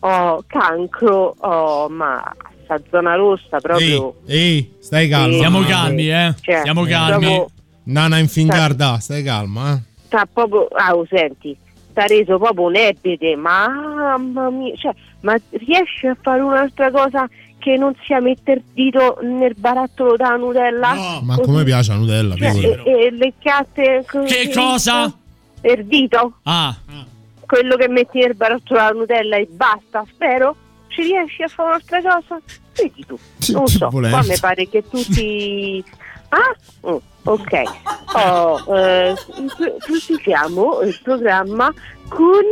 Oh, cancro, oh, ma sta zona rossa proprio... Ehi, stai calma. Sì. Stiamo calmi, eh. Cioè, Stiamo calmi. Nana in fingarda, stai calma, eh. sta proprio ah oh, senti sta reso proprio un ebete mamma mia cioè ma riesci a fare un'altra cosa che non sia mettere il dito nel barattolo da Nutella. Ma Così. come piace la Nutella, Cioè, e, e le catte Che cosa? il dito. Ah, quello che metti nel barattolo da Nutella e basta spero. Ci riesci a fare un'altra cosa? Vedi tu. Non so qua mi pare che tutti ah? Mm, ok. Oh, eh, proseguiamo il programma con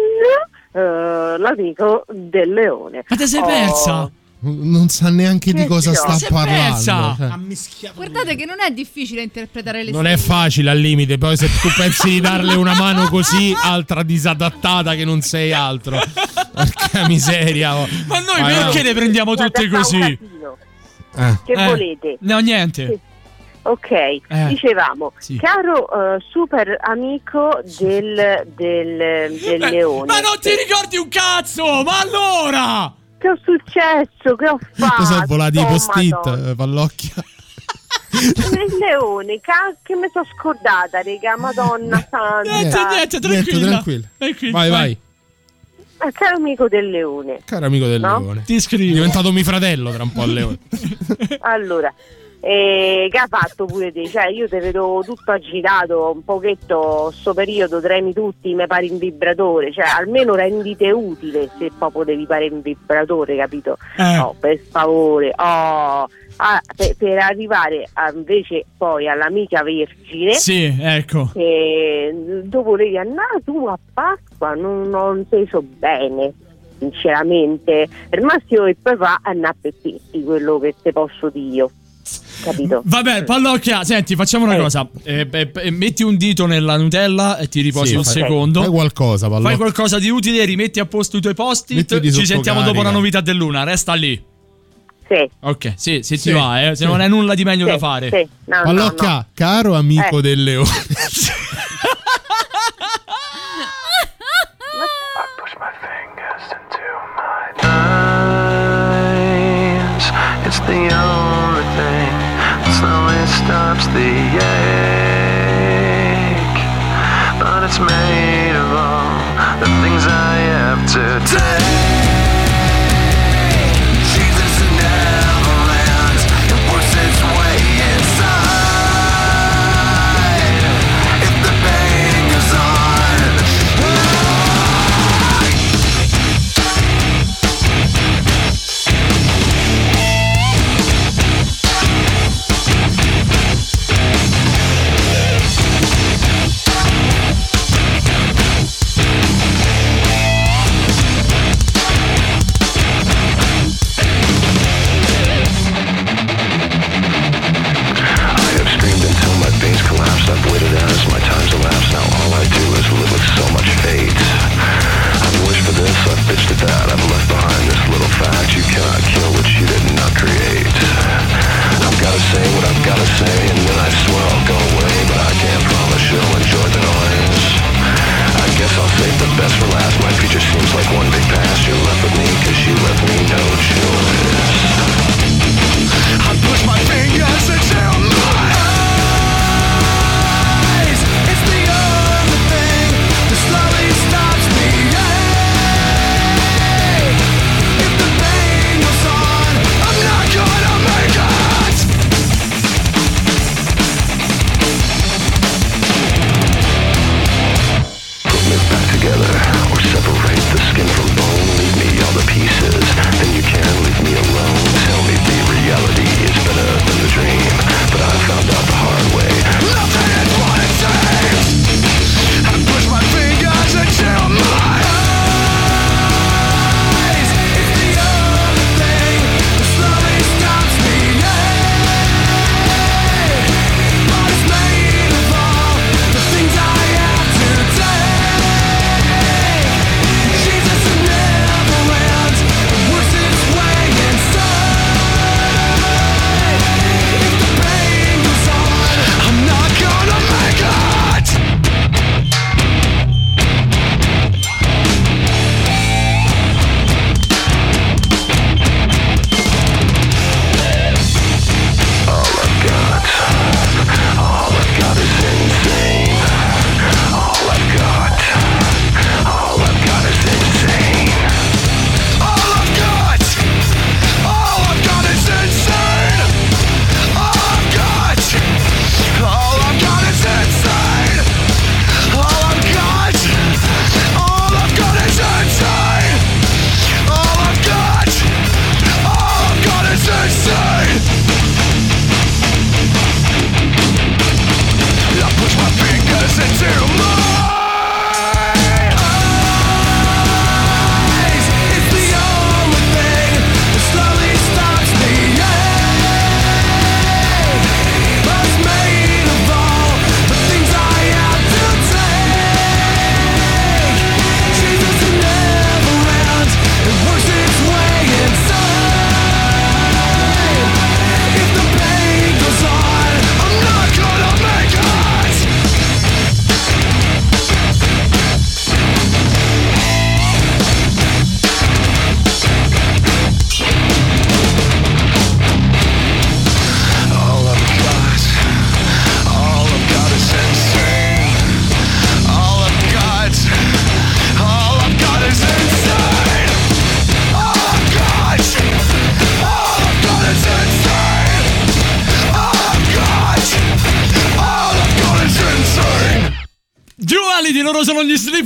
eh, l'amico del leone. Ma te sei Oh, persa? Non sa neanche di cosa sta è parlando. cioè. Guardate che non è difficile interpretare le Non è stelle. facile al limite, poi se tu pensi di darle una mano così, altra disadattata che non sei altro. Porca miseria. oh. Ma noi Vai, perché vai. le prendiamo tutte così? Eh. che Eh, volete No, niente. Ok, dicevamo, sì. caro eh, super amico del, del, del Eh, leone. Ma non ti ricordi un cazzo? Ma allora! Che ho successo? Che ho fatto? Cosa volati i Oh, post-it, Madonna. eh, Pallocchia? Il leone, che mi sono scordata, raga, madonna santa. Niente, niente, tranquilla. tranquillo. Tranquilla, Vai, vai. Ah, caro amico del leone. Caro amico del No? leone. Ti scrivo. È diventato mio fratello tra un po' il leone. Allora, eh, che ha fatto pure te? Cioè, io te vedo tutto agitato, un pochetto, sto periodo tremi tutti, mi pare in vibratore, cioè almeno rendite utile se proprio devi fare in vibratore, capito? Eh. No, per favore, oh, ah, per, per arrivare a- invece poi all'amica vergine. Sì, ecco. che dopo volevi andare tu a Pasqua, non, non sei so bene, sinceramente. Il massimo che poi fa è andare a Peppetti, quello che te posso dire. Capito. Vabbè, pallocchia, senti, facciamo una eh. cosa. Eh, eh, metti un dito nella Nutella e ti riposi sì, un fai, secondo. Fai qualcosa, pallocchia. Fai qualcosa di utile, rimetti a posto i tuoi posti. Ci sentiamo carica. dopo la novità dell'una, resta lì. Sì. Ok, sì, se sì. ti va, eh. se sì. non hai nulla di meglio da fare. Sì. No, pallocchia, no, no. caro amico eh. del leone. It's the it.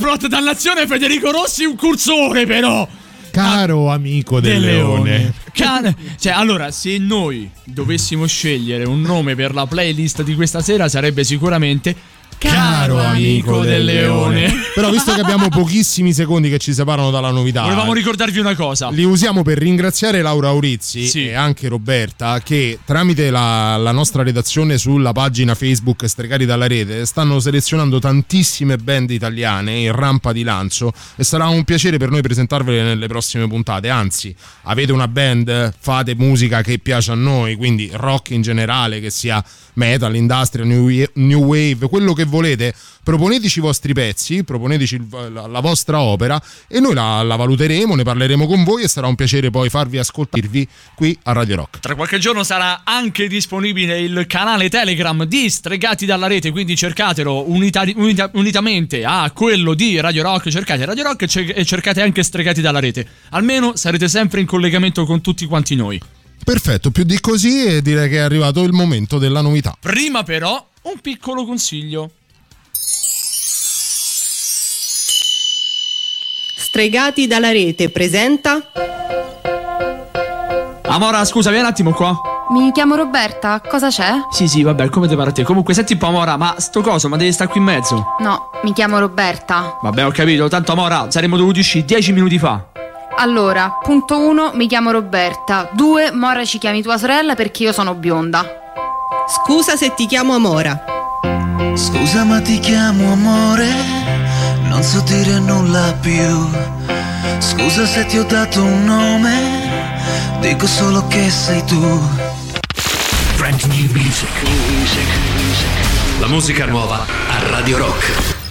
Complot dall'azione Federico Rossi un cursore però caro amico del, del leone. leone. Can- cioè, allora, se noi dovessimo scegliere un nome per la playlist di questa sera, sarebbe sicuramente Caro amico del leone. Però visto che abbiamo pochissimi secondi che ci separano dalla novità. Volevamo ricordarvi una cosa. Li usiamo per ringraziare Laura Aurizzi sì. e anche Roberta che tramite la, la, nostra redazione sulla pagina Facebook Stregari dalla rete stanno selezionando tantissime band italiane in rampa di lancio e sarà un piacere per noi presentarvele nelle prossime puntate. Anzi, avete una band, fate musica che piace a noi, quindi rock in generale, che sia metal, industrial, new, new wave, quello che volete, proponeteci i vostri pezzi, proponeteci la, la vostra opera e noi la, la valuteremo, ne parleremo con voi e sarà un piacere poi farvi ascoltarvi qui a Radio Rock. Tra qualche giorno sarà anche disponibile il canale Telegram di Stregati dalla rete, quindi cercatelo unita- unita- unitamente a quello di Radio Rock, cercate Radio Rock e cercate anche Stregati dalla rete. Almeno sarete sempre in collegamento con tutti quanti noi. Perfetto, più di così e direi che è arrivato il momento della novità. Prima però un piccolo consiglio. Stregati dalla rete presenta Amora, scusa, vieni un attimo qua. Mi chiamo Roberta, cosa c'è? Sì, sì, vabbè, come ti pare a te. Comunque, senti un po', Amora, ma sto coso, ma devi stare qui in mezzo. No, mi chiamo Roberta. Vabbè, ho capito, tanto Amora, saremmo dovuti uscire 10 minuti fa. Allora, punto 1, mi chiamo Roberta. 2, Mora ci chiami tua sorella perché io sono bionda. Scusa se ti chiamo Amora. Scusa ma ti chiamo amore, non so dire nulla più. Scusa se ti ho dato un nome, dico solo che sei tu. Brand new music. La musica nuova a Radio Rock.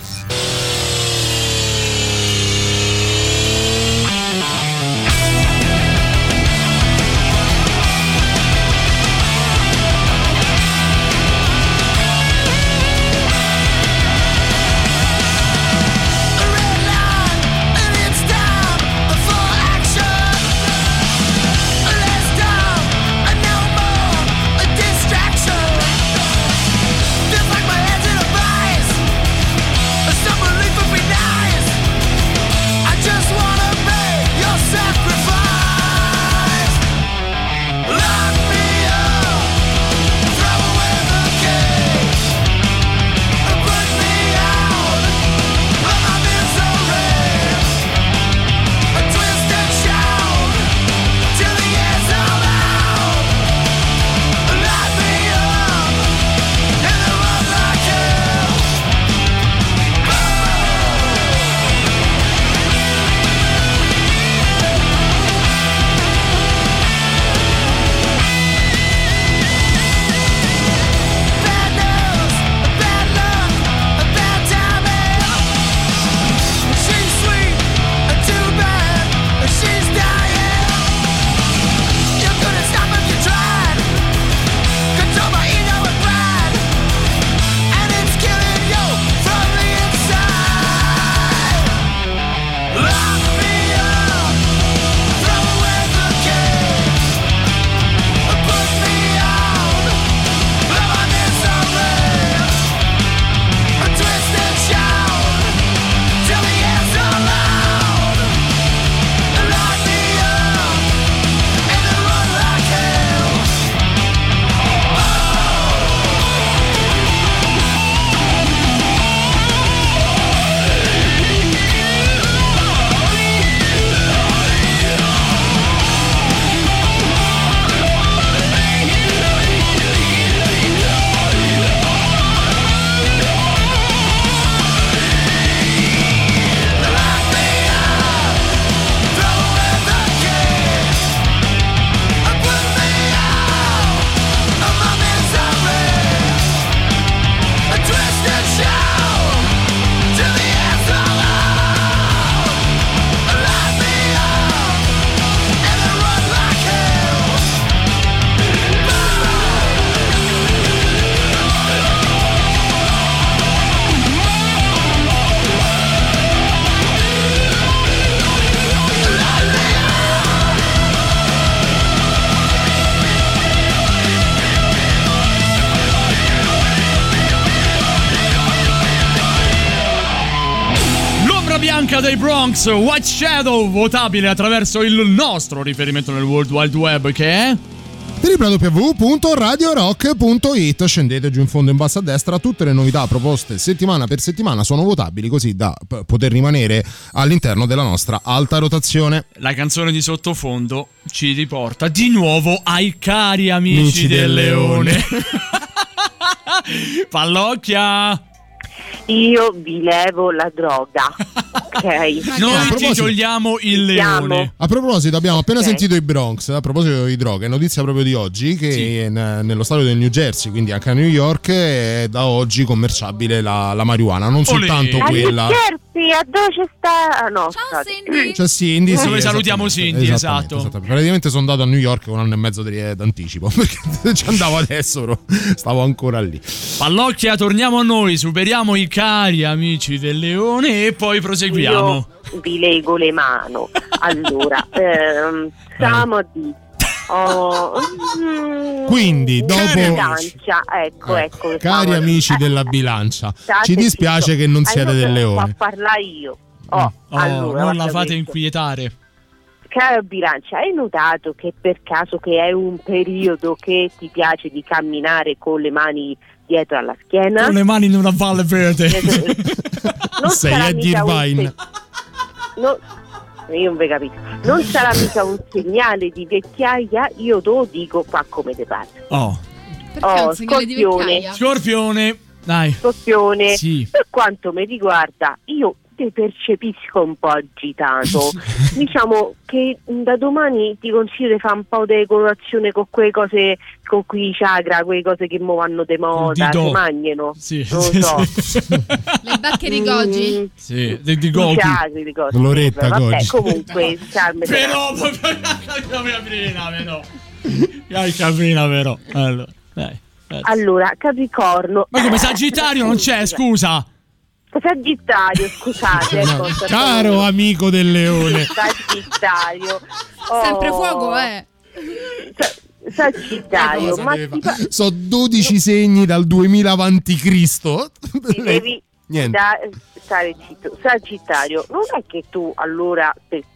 Dei Bronx, White Shadow, votabile attraverso il nostro riferimento nel World Wide Web che è... www.radiorock.it Scendete giù in fondo in basso a destra, tutte le novità proposte settimana per settimana sono votabili così da p- poter rimanere all'interno della nostra alta rotazione. La canzone di sottofondo ci riporta di nuovo ai cari amici, Amici del del leone. Pallocchia! Io vi levo la droga, ok? Noi a ti proposito- togliamo il leone. A proposito, abbiamo appena Ok. sentito i Bronx. A proposito di droghe, notizia proprio di oggi: che in- nello stato del New Jersey, quindi anche a New York, è da oggi commerciabile la, la marijuana. Non Olè. soltanto A quella. New Jersey, a dove c'è sta? ah, No. Cioè, Cindy, sì, Dove salutiamo Cindy, esattamente, esatto. esattamente. Praticamente sono andato a New York con un anno e mezzo di- d'anticipo. Perché ci andavo adesso, però stavo ancora lì. Pallocchia, torniamo a noi, superiamo i cari amici del leone e poi proseguiamo. Io vi leggo le mano. Allora, ehm, stiamo a di. Oh, mm, Quindi, dopo- bilancia, ecco, ecco. Cari stavo- amici della bilancia, ci dispiace zitto. che non siete del notato? leone. Fa parlare io. Oh, Oh, allora, non la fate questo. inquietare. Caro bilancia, hai notato che per caso che è un periodo che ti piace di camminare con le mani dietro alla schiena? Con le mani in una valle verde. Non Sei sarà mica un no, io non vi capisco. Non sarà mica un segnale di vecchiaia, io te lo dico, fa come te pare. Oh. Perché Oh, scorpione. Scorpione, dai. Scorpione, Sì. per quanto mi riguarda, io ti percepisco un po' agitato. diciamo che da domani ti consiglio di fare un po' di colorazione con quelle cose, con quei chakra, quelle cose che mo vanno di moda, si mangiano. Sì, non sì, so. sì. Le bacche di Gogi? Mm, Sì, di, di i Goku. chakra, di cose. Loretta Vabbè, Goggi. comunque, Carmen, Però, caprina, però. Dai, caprina, però. Allora, dai. dai. Allora, Capricorno. Ma come Sagittario non c'è, scusa. Sagittario, scusate. ecco, sto- Caro amico del leone. Sagittario. Oh, Sempre fuoco, eh. Sa- Sagittario, ma fa- fa- So 12 segni dal 2000 avanti Cristo. ti devi Niente. da- stare zitto. Sagittario, non è che tu allora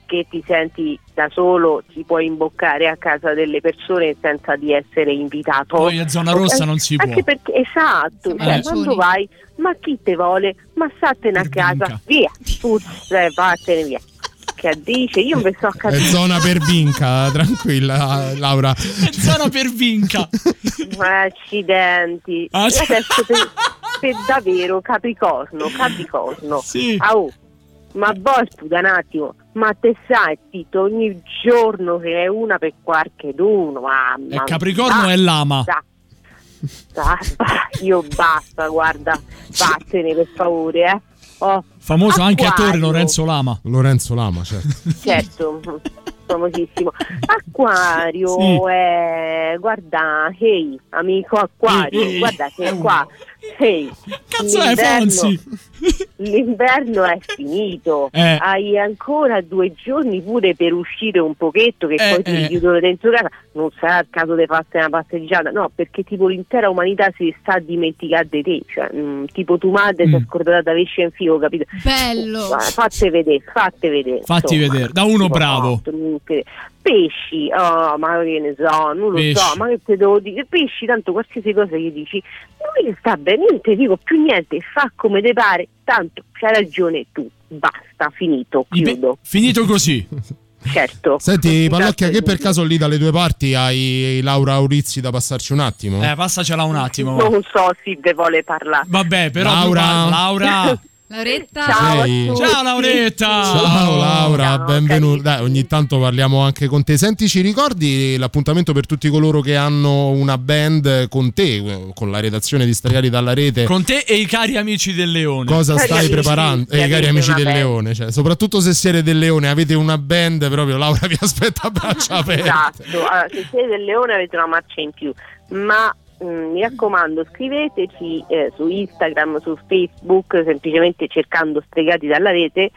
perché ti senti da solo ti puoi imboccare a casa delle persone senza di essere invitato. Poi a zona rossa non si può. Anche perché esatto, cioè, Eh. quando vai, ma chi te vuole? Ma statene a casa, via, tu eh, vattene via. Che dice? Io mi sto a È capire. zona per vinca, tranquilla, Laura. Zona per vinca. Accidenti. Ah, adesso per, per davvero Capricorno, Capricorno. Sì. Ah, oh, ma boh, scusa un attimo, ma te sai Tito ogni giorno che è una per qualcheduno, mamma. E Capricorno è lama. basta. Basta, io basta, guarda, vattene per favore, eh. Oh, Famoso anche Acquario. attore Lorenzo Lama. Lorenzo Lama, certo. certo, famosissimo. Acquario, Sì. eh, guarda, ehi, amico Acquario, Ehi, ehi, guarda che è qua, ehi, Cazzo è l'inverno- Fonzi? L'inverno è finito, Eh. hai ancora due giorni pure per uscire un pochetto che Eh, poi ti eh. chiudono dentro casa, non sarà il caso di farti una passeggiata, no, perché tipo l'intera umanità si sta dimenticando di te, cioè, mm, tipo tu madre si è Mm. scordata di in figo, capito? Bello. Fatte vedere, fatte vedere. Fatti insomma. vedere, da uno bravo. fatto. Pesci, oh, ma che ne so, non lo Pesci. so, ma che te devo dire? Pesci, tanto qualsiasi cosa gli dici, non gli sta bene, non ti dico più niente, fa come te pare, tanto c'hai ragione tu, basta, finito, I pe- chiudo. Finito così. Certo. Senti, Pallocchia, che per caso lì dalle due parti hai Laura Aurizzi da passarci un attimo? Eh, passacela un attimo. Non so se ve vuole parlare. Vabbè, però Laura. tu parla- Laura. Lauretta. Ciao. Ciao Lauretta. Ciao Laura, Ciao, benvenuta. Dai, ogni tanto parliamo anche con te. Senti, ci ricordi l'appuntamento per tutti coloro che hanno una band con te, con la redazione di Stregati dalla rete? Con te e i cari amici del leone. Cosa Cari stai amici, preparando? se Eh, cari avete amici del band. Leone, cioè, soprattutto se siete del Leone, avete una band, proprio Laura vi aspetta a braccia aperte. Esatto, allora, se siete del Leone avete una marcia in più, ma mm, mi raccomando scriveteci eh, su Instagram, su Facebook, semplicemente cercando Stregati dalla rete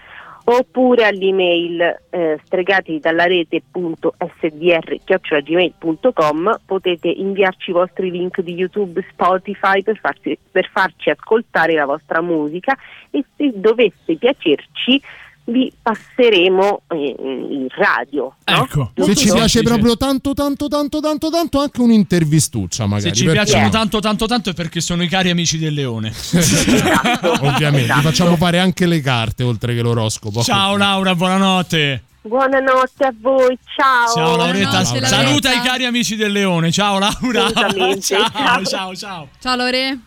oppure all'email eh, stregati dalla rete.sdr.gmail.com potete inviarci i vostri link di YouTube, Spotify per, farci- per farci ascoltare la vostra musica. E se dovesse piacerci vi passeremo eh, in radio. no? Ecco. Se ci piace sì, proprio tanto, tanto, tanto, tanto, tanto, anche un'intervistuccia magari. Se ci piacciono no? tanto tanto tanto è perché sono i cari amici del leone. Ovviamente, Esatto. facciamo fare anche le carte oltre che l'oroscopo. Ciao Laura, buonanotte. Buonanotte a voi, ciao. Ciao Lauretta, Lauretta. saluta i cari amici del leone. Ciao Laura. Ciao. ciao, ciao. Ciao Lore.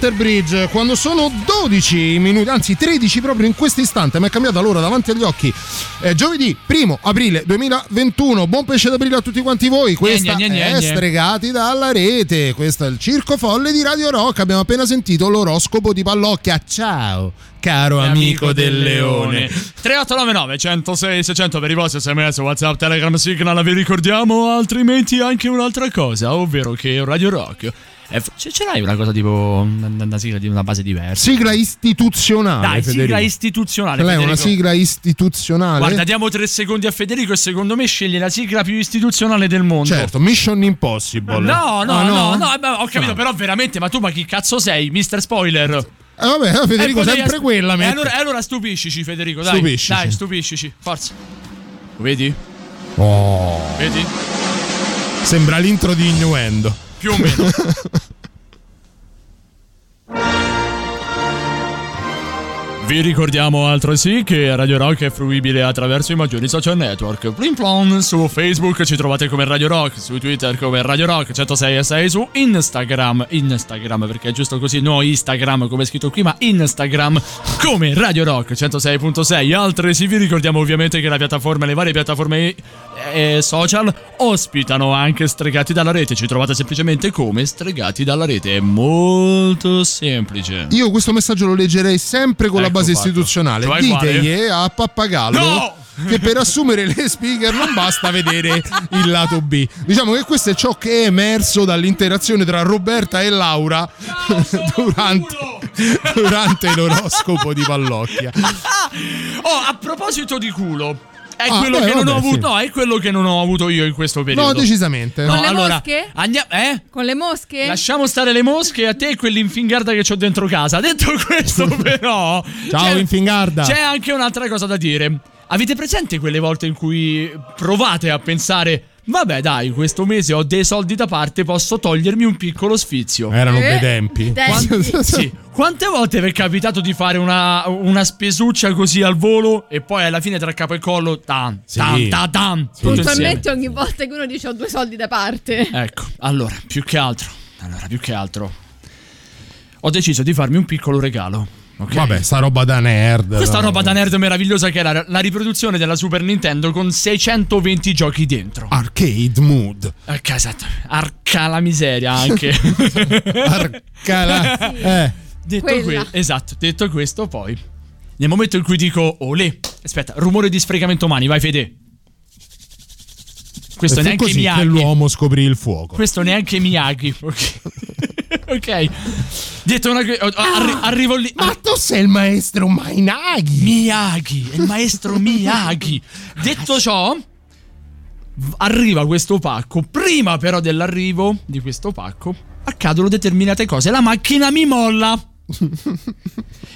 Leader a Halter Bridge quando sono 12 minuti, anzi 13 proprio in questo istante, mi è cambiata l'ora davanti agli occhi. Eh, giovedì 1 aprile 2021, buon pesce d'aprile a tutti quanti voi. Questa Gne, gne, gne. Stregati dalla rete, questo è il Circo Folle di Radio Rock. Abbiamo appena sentito l'oroscopo di Pallocchia. Ciao, caro amico, del leone. 3899 106 600 per i vostri sms, whatsapp, telegram, signal vi ricordiamo altrimenti anche un'altra cosa ovvero che Radio Rock ce, ce l'hai una cosa tipo una, sigla di una base diversa Sigla istituzionale. dai sigla Federico. istituzionale Lei è una sigla istituzionale? guarda diamo tre secondi a Federico e secondo me sceglie la sigla più istituzionale del mondo Certo, Mission Impossible. No, no, Ah, no, no, eh, beh, ho capito, Ah. però veramente, ma tu ma chi cazzo sei, Mister Spoiler? Eh, vabbè, Federico, Eh, sempre devi- quella. E metti. allora, allora stupiscici, Federico, dai. Stupiscici. Dai, stupiscici, forza. Lo vedi? Oh, Vedi? sembra l'intro di Innuendo. Più o meno. Vi ricordiamo altresì che Radio Rock è fruibile attraverso i maggiori social network. Plim plom, su Facebook ci trovate come Radio Rock, su Twitter come Radio Rock 106 e 6 su Instagram, Instagram perché è giusto così, no Instagram come è scritto qui, ma Instagram come Radio Rock 106.6. Altresì vi ricordiamo ovviamente che la piattaforma, le varie piattaforme eh, social ospitano anche Stregati dalla rete, ci trovate semplicemente come Stregati dalla rete, è molto semplice. Io questo messaggio lo leggerei sempre con la Ecco base fatto. istituzionale. Ditegli a Pappagallo No! che per assumere le speaker non basta vedere il lato B. Diciamo che questo è ciò che è emerso dall'interazione tra Roberta e Laura durante, durante l'oroscopo di Pallocchia. Oh, a proposito di culo. È Ah, quello beh, che non ho vabbè, avuto. sì. No, è quello che non ho avuto io in questo periodo. No, decisamente. No, Con le allora, mosche? andiamo. Eh? Con le mosche? Lasciamo stare le mosche a te e quell'infingarda che ho dentro casa. Detto questo, però. Ciao, c'è- Infingarda. C'è anche un'altra cosa da dire. Avete presente quelle volte in cui provate a pensare. Vabbè, dai, questo mese ho dei soldi da parte, posso togliermi un piccolo sfizio. Erano Eh, bei tempi. tempi. Sì. Quante volte vi è capitato di fare una, una spesuccia così al volo e poi alla fine tra capo e collo, tam, Sì. tam, tam, tam, insieme? Puntualmente ogni volta che uno dice ho due soldi da parte. Ecco, allora, più che altro, allora, più che altro, ho deciso di farmi un piccolo regalo. Ok? Vabbè, sta roba da nerd. Questa no? roba da nerd meravigliosa che era la riproduzione della Super Nintendo con 620 giochi dentro. Arcade mood. Ecco, esatto. Arca la miseria anche. Arca la- Eh. Detto que- esatto, detto questo, poi nel momento in cui dico olè, aspetta, rumore di sfregamento mani, vai Fede. Questo E neanche così che Miyagi. l'uomo scoprì il fuoco. Questo neanche Miyagi. Ok. ok. Detto una cosa, arri- arrivo lì. Ma tu sei il maestro Mainaghi. Miyagi, il maestro Miyagi. Detto ciò, arriva questo pacco. Prima però dell'arrivo di questo pacco, accadono determinate cose. La macchina mi molla.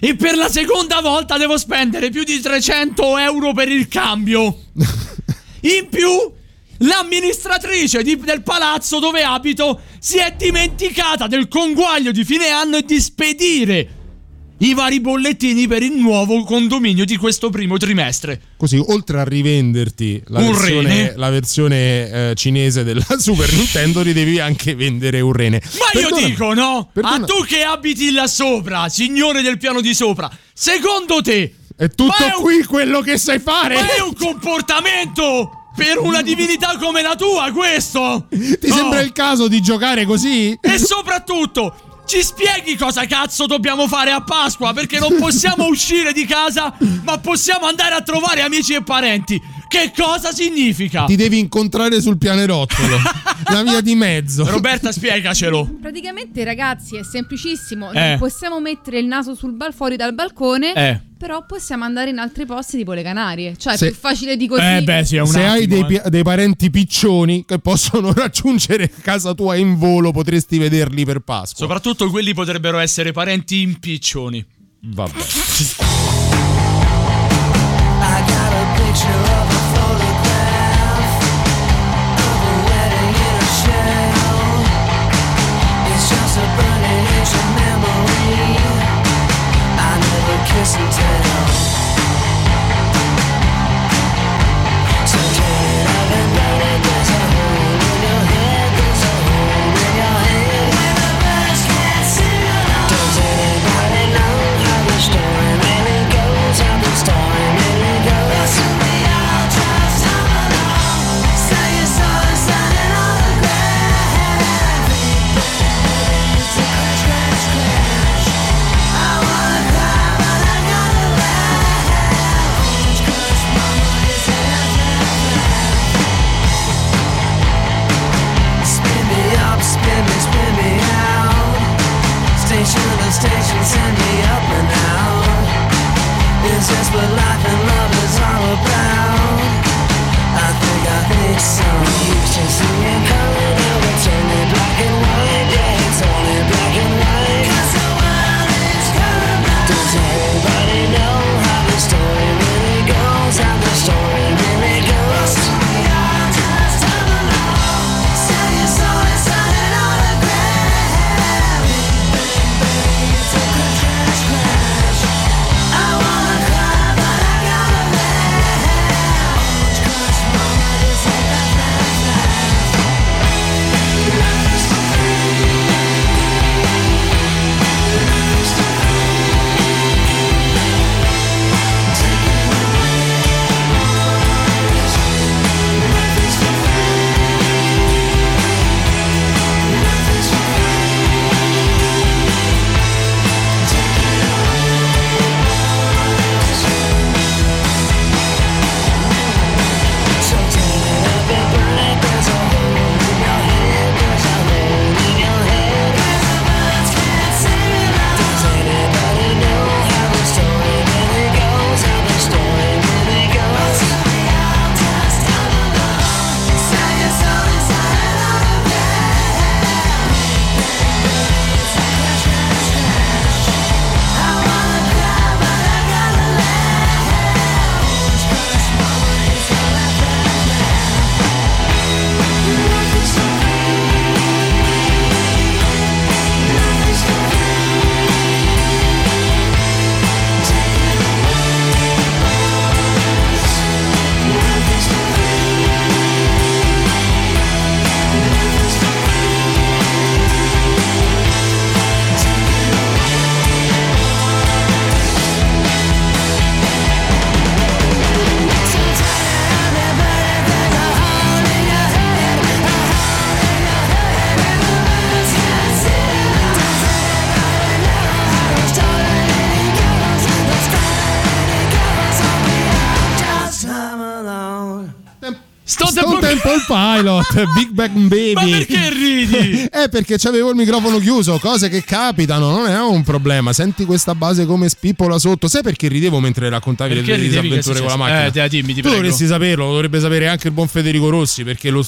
e per la seconda volta devo spendere più di 300 euro per il cambio. In più, l'amministratrice di- del palazzo dove abito si è dimenticata del conguaglio di fine anno e di spedire i vari bollettini per il nuovo condominio di questo primo trimestre. Così, oltre a rivenderti la Un versione, la versione, eh, cinese della Super Nintendo, li devi anche vendere un rene. Ma io Perdonami, dico, no? perdona- A tu che abiti là sopra, signore del piano di sopra, secondo te È tutto è un- qui quello che sai fare. ma è un comportamento per una divinità come la tua questo? Ti sembra il caso di giocare così? E soprattutto, ci spieghi cosa cazzo dobbiamo fare a Pasqua? Perché non possiamo uscire di casa, ma possiamo andare a trovare amici e parenti. Che cosa significa? Ti devi incontrare sul pianerottolo. la via di mezzo. Roberta, spiegacelo. Praticamente, ragazzi, è semplicissimo. Eh. Non possiamo mettere il naso sul bal- fuori dal balcone. Eh. Però possiamo andare in altri posti tipo le Canarie. Cioè, Se- è più facile di così. Eh beh, sì, è un Se hai attimo, dei, eh. dei parenti piccioni che possono raggiungere casa tua in volo, potresti vederli per Pasqua. Soprattutto quelli potrebbero essere parenti impiccioni. Vabbè. I got a picture of listen to Stone Pilot, Big Bang Baby. Ma perché ridi? Eh, perché c'avevo il microfono chiuso, cose che capitano, non è un problema. Senti questa base come spippola sotto. Sai perché ridevo mentre raccontavi Perché le tue disavventure con la macchina? Eh, dai, dimmi, ti tu prego. dovresti saperlo, lo dovrebbe sapere anche il buon Federico Rossi, perché lo,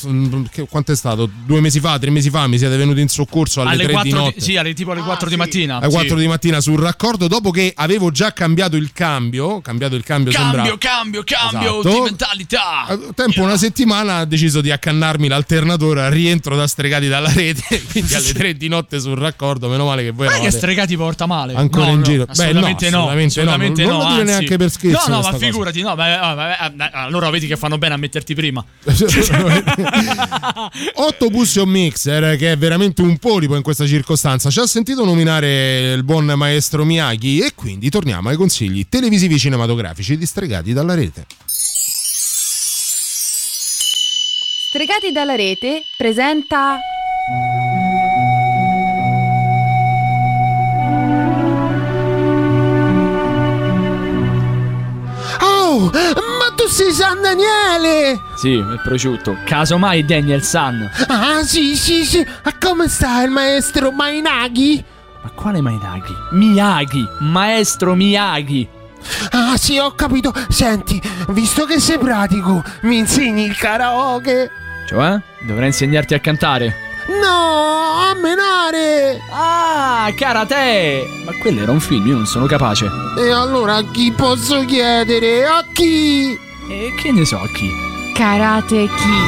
che, quanto è stato? Due mesi fa, tre mesi fa mi siete venuti in soccorso alle, Alle tre 4 di di, notte. sì, alle, tipo alle 4 di mattina. alle 4 sì. di mattina sul raccordo dopo che avevo già cambiato il cambio cambiato il cambio Cambio, sembra cambio, cambio Esatto. di mentalità. a tempo una settimana ha deciso di accannarmi l'alternatore al rientro da stregati dalla rete quindi alle 3 di notte sul raccordo meno male che voi Ma che eravate stregati porta male? Ancora No, in no, giro? Beh, Assolutamente no, no. assolutamente no, assolutamente non no, lo dire anzi. neanche per scherzo No, no, ma cosa. figurati, no, beh, beh, beh, allora vedi che fanno bene a metterti prima. 8 Pussion Mixer che è veramente un polipo in questa circostanza ci ha sentito nominare il buon maestro Miyagi e quindi torniamo ai consigli televisivi cinematografici di stregati dalla rete Stregati dalla rete presenta Oh, ma tu sei San Daniele! Sì, il prosciutto. Casomai Daniel San. Ah, sì, sì, sì. Ma come sta il maestro Mainaghi? Ma quale Mainagi? Miyagi, maestro Miyagi. Ah, sì, ho capito. Senti, visto che sei pratico, mi insegni il karaoke? Cioè? Dovrei insegnarti a cantare. No, a menare! Ah, karate! Ma quello era un film, io non sono capace. E allora a chi posso chiedere? A chi? E che ne so chi? Karate Ki.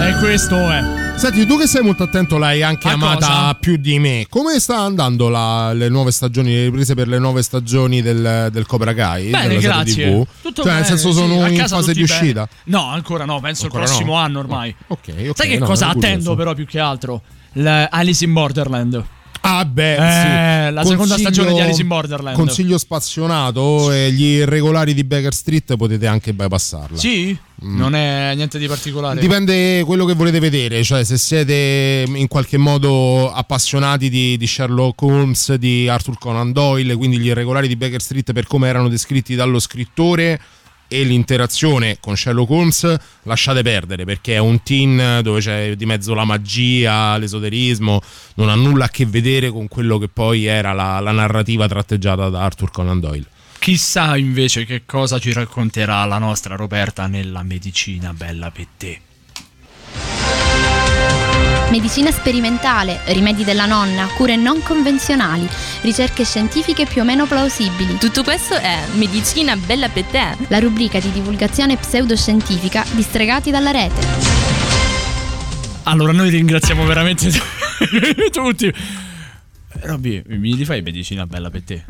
E questo è. Senti, tu che sei molto attento, l'hai anche A amata cosa? più di me. Come sta andando la- le nuove stagioni, le riprese per le nuove stagioni del, del Cobra Kai? Bene, grazie. TV? Tutto cioè, nel bene, senso, sì, sono a in fase di uscita. No, ancora no, penso Ancora il prossimo no? anno ormai. Ok, ok. Sai che no, cosa attendo però più che altro? L- Alice in Borderland. Ah, beh, Eh, sì. la seconda stagione di Alice in Borderland. Consiglio spazionato e gli irregolari di Baker Street potete anche bypassarla. Sì? Non è niente di particolare. Dipende quello che volete vedere, cioè se siete in qualche modo appassionati di, di Sherlock Holmes, di Arthur Conan Doyle, quindi gli irregolari di Baker Street per come erano descritti dallo scrittore e l'interazione con Sherlock Holmes, lasciate perdere perché è un teen dove c'è di mezzo la magia, l'esoterismo, non ha nulla a che vedere con quello che poi era la, la narrativa tratteggiata da Arthur Conan Doyle. Chissà invece che cosa ci racconterà la nostra Roberta nella medicina bella per te. Medicina sperimentale, rimedi della nonna, cure non convenzionali, ricerche scientifiche più o meno plausibili. Tutto questo è Medicina Bella per te. La rubrica di divulgazione pseudoscientifica di Stregati dalla rete. Allora, noi ringraziamo veramente tutti. Robby, mi rifai medicina bella per te?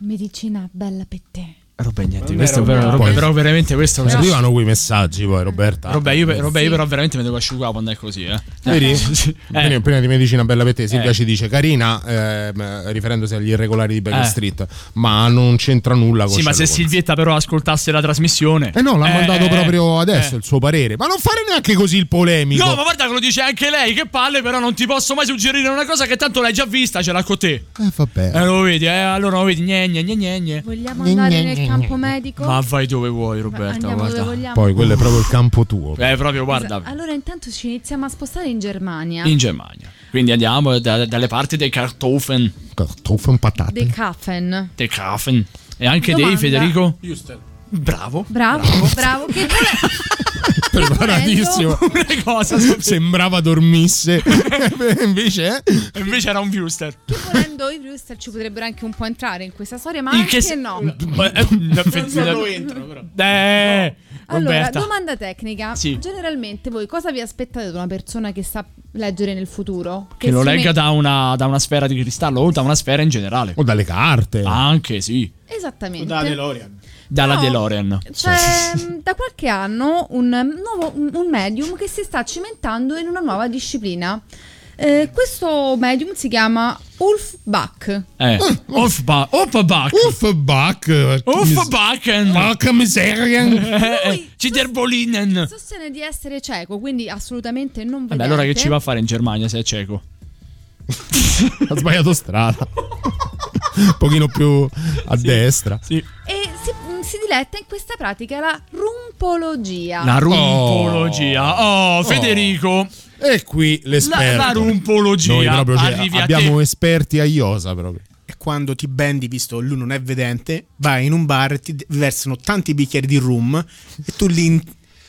Medicina bella per te. Roba niente, questo però, Poi- però veramente questo Mi arrivano quei messaggi poi Roberta. Roba, io, Roba, io però veramente mi devo asciugare quando è così, eh. Vedi? Sì. Prima, Eh. prima di medicina bella per te, Silvia Eh. ci dice carina, ehm, riferendosi agli irregolari di Baker Eh. Street, ma non c'entra nulla con Sì, ma se. Silvietta però ascoltasse la trasmissione. Eh no, l'ha Eh, mandato eh, proprio adesso eh. il suo parere. Ma non fare neanche così il polemico. No, ma guarda che lo dice anche lei, che palle, però non ti posso mai suggerire una cosa che tanto l'hai già vista, ce l'ha con te. Eh, vabbè. Eh, lo vedi, eh, allora lo vedi, gne, gne, gne, gne. Vogliamo andare nel campo medico? Ma vai dove vuoi, Roberta, Andiamo guarda. dove vogliamo. Poi quello è proprio il campo tuo. Eh, proprio, guarda, Allora intanto ci iniziamo a spostare in Germania. in Germania. Quindi andiamo da- dalle parti dei Kartoffeln, Kartoffeln patate. De Kaffen. dei Kaffen. E anche Domanda. dei Federico. Bravo. Bravo, bravo. Che vole- Preparatissimo. Una cosa. Sembrava dormisse. Invece, eh? Invece era un viewster. che volendo i Brewster ci potrebbero anche un po' entrare in questa storia, ma In anche che se- no. Eh, la- Eh, Allora, Roberta. domanda tecnica. Sì. Generalmente voi cosa vi aspettate da una persona che sa leggere nel futuro? Che lo si legga met- da una, da una sfera di cristallo o da una sfera in generale. O dalle carte. Anche, sì. Esattamente. Dalla No. DeLorean. C'è mh, da qualche anno un, nuovo, un, medium che si sta cimentando in una nuova disciplina. Eh, questo medium si chiama Ulf Bach. Eh. Offbach. Offbach. Uffbach. Offbachen. Porca miseria. Ciderbolinen. Sostiene di essere cieco, quindi assolutamente non vedente. Vabbè, allora che ci va a fare in Germania se è cieco? Ha sbagliato strada. Un pochino più a destra. Sì. E si, mh, si diletta in questa pratica, la rumpologia. La rumpologia. Oh, Federico. E qui l'esperto. La, la rumpologia. Noi cioè, abbiamo te. esperti a Iosa proprio. E quando ti bendi, visto lui non è vedente, vai in un bar e ti versano tanti bicchieri di rum e tu lì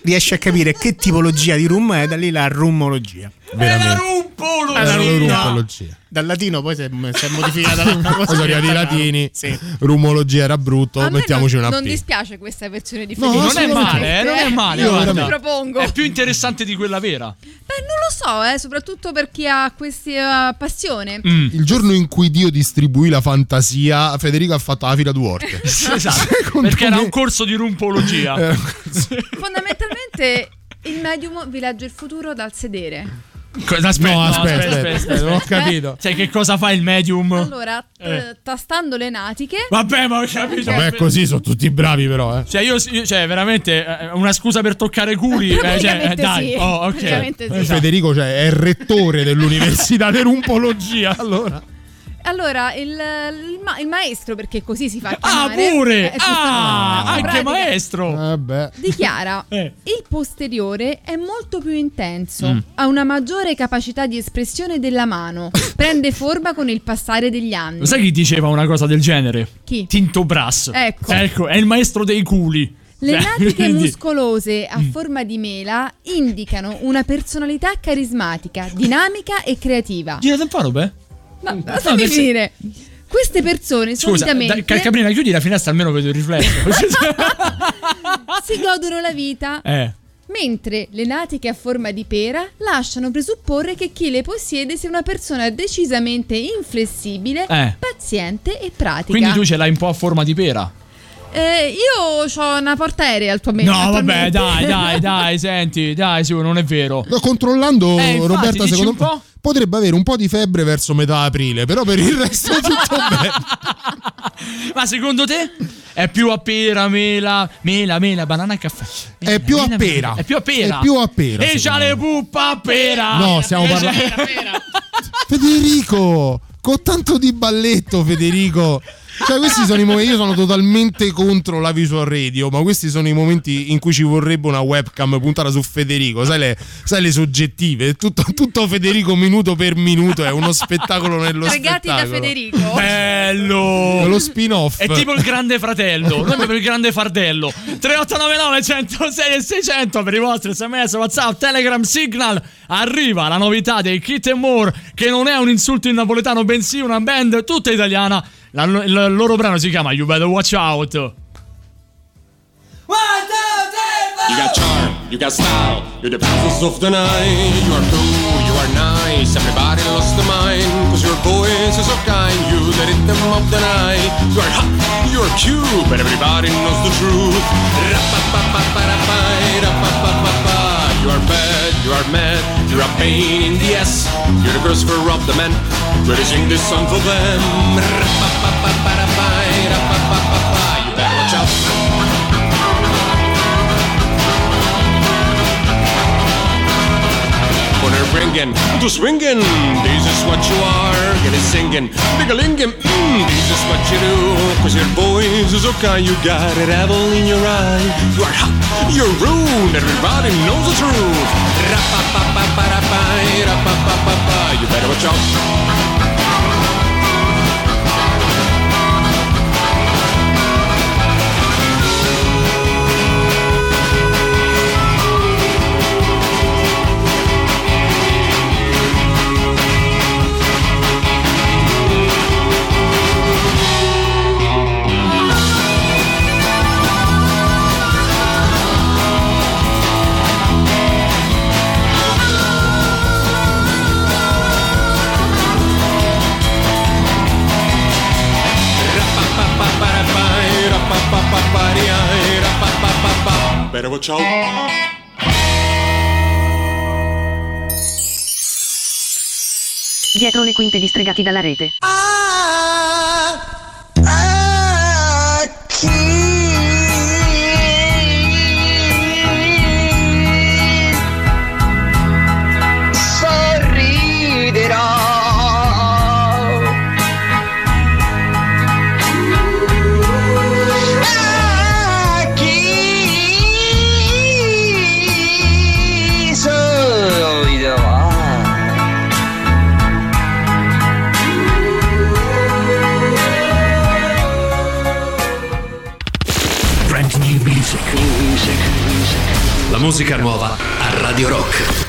riesci a capire che tipologia di rum è, da lì la rumologia. Veramente. rumpologia. La La rum- rumpologia. Dal latino poi si è, si è modificata la cosa. Sono arrivati i latini. Sì. Rumologia era brutto, A me mettiamoci non, una non P. dispiace questa versione di No, Federico. Non è male, eh, non è male. Io guarda. Propongo. È più interessante di quella vera. Beh, non lo so, eh, soprattutto per chi ha questa passione. Mm. Il giorno in cui Dio distribuì la fantasia, Federico ha fatto la fila d'Uorte. esatto. Perché era un corso di rumpologia. Eh, Fondamentalmente il medium vi legge il futuro dal sedere. Aspetta, No, no, aspetta, aspetta, aspetta, non ho capito. Sai che cosa fa il medium? Allora, t- Eh. tastando le natiche, Vabbè, ma ho capito. Vabbè, così sono tutti bravi però, eh. Cioè, io, io- cioè, veramente, eh, una scusa per toccare culi. eh, cioè, eh, dai. sì. Oh, ok. Sì. Federico cioè, è il rettore dell'università di rumpologia. Allora, allora il, il ma- il maestro, perché così si fa Ah, chiamare, pure! eh, Ah, anche pratica, maestro! vabbè. Dichiara Eh. il posteriore è molto più intenso, Mm. ha una maggiore capacità di espressione della mano, prende forma con il passare degli anni. Lo sai chi diceva una cosa del genere? Chi? Tinto Brass. Ecco. è il maestro dei culi. Le natiche quindi- muscolose a Mm. forma di mela indicano una personalità carismatica, dinamica e creativa. Gira tempo, Robe? No, lasciami nel sen- finire. Queste persone Scusa, solitamente dai, Calcabrina, chiudi la finestra almeno vedo il riflesso. si godono la vita, eh. mentre le natiche a forma di pera lasciano presupporre che chi le possiede sia una persona decisamente inflessibile, Eh. paziente e pratica. Quindi tu ce l'hai un po' a forma di pera. Eh, io ho una portaerea attualmente. No, vabbè, dai, dai, dai, senti, dai, sì, non è vero. No, Controllando, Eh, infatti, Roberta, secondo po'? me potrebbe avere un po' di febbre verso metà aprile, però per il resto è tutto bene. Ma secondo te è più a pera, mela, mela, mela, banana e caffè? Mela, È più a mela, pera. mela. È più a pera. È più a pera, E c'ha le puppa a pera. No, stiamo E c'ha- parlando- Federico, con tanto di balletto, Federico. Cioè, questi sono i momenti. Io sono totalmente contro la visual radio, ma questi sono i momenti in cui ci vorrebbe una webcam puntata su Federico. Sai le, sai le soggettive? Tutto, tutto Federico minuto per minuto è uno spettacolo nello Pregati da spettacolo. Federico. Bello! È lo spin-off. È tipo il grande fratello, noi abbiamo il grande fardello. 3899 106 e 600 per i vostri sms, whatsapp, telegram, signal. Arriva la novità dei Kit and More, che non è un insulto in napoletano, bensì una band tutta italiana. La- il loro brano si chiama You Better Watch Out. You got charm, you got style, you're the princess of the night. You are cool, you are nice, everybody lost their mind. Cause your voice is so kind, you the rhythm of the night. You are hot, you are cute, but everybody knows the truth. You are bad, you are mad, you're a pain in the ass. You're the Christopher of the men, but I sing this song for them. Ra-pa-pa-pa-pa-ra-pai, ra-pa-pa-pa-pa. You better watch out. They're bringing to swinging, this is what you are. Get it singing, big-a-linging, mm, this is what you do. Cause your voice is okay, you got it apple in your eye. You are hot, you're rude, everybody knows the truth. You better watch out. Watch out. Dietro le quinte distregati dalla rete. sorriderò. Musica nuova a Radio Rock.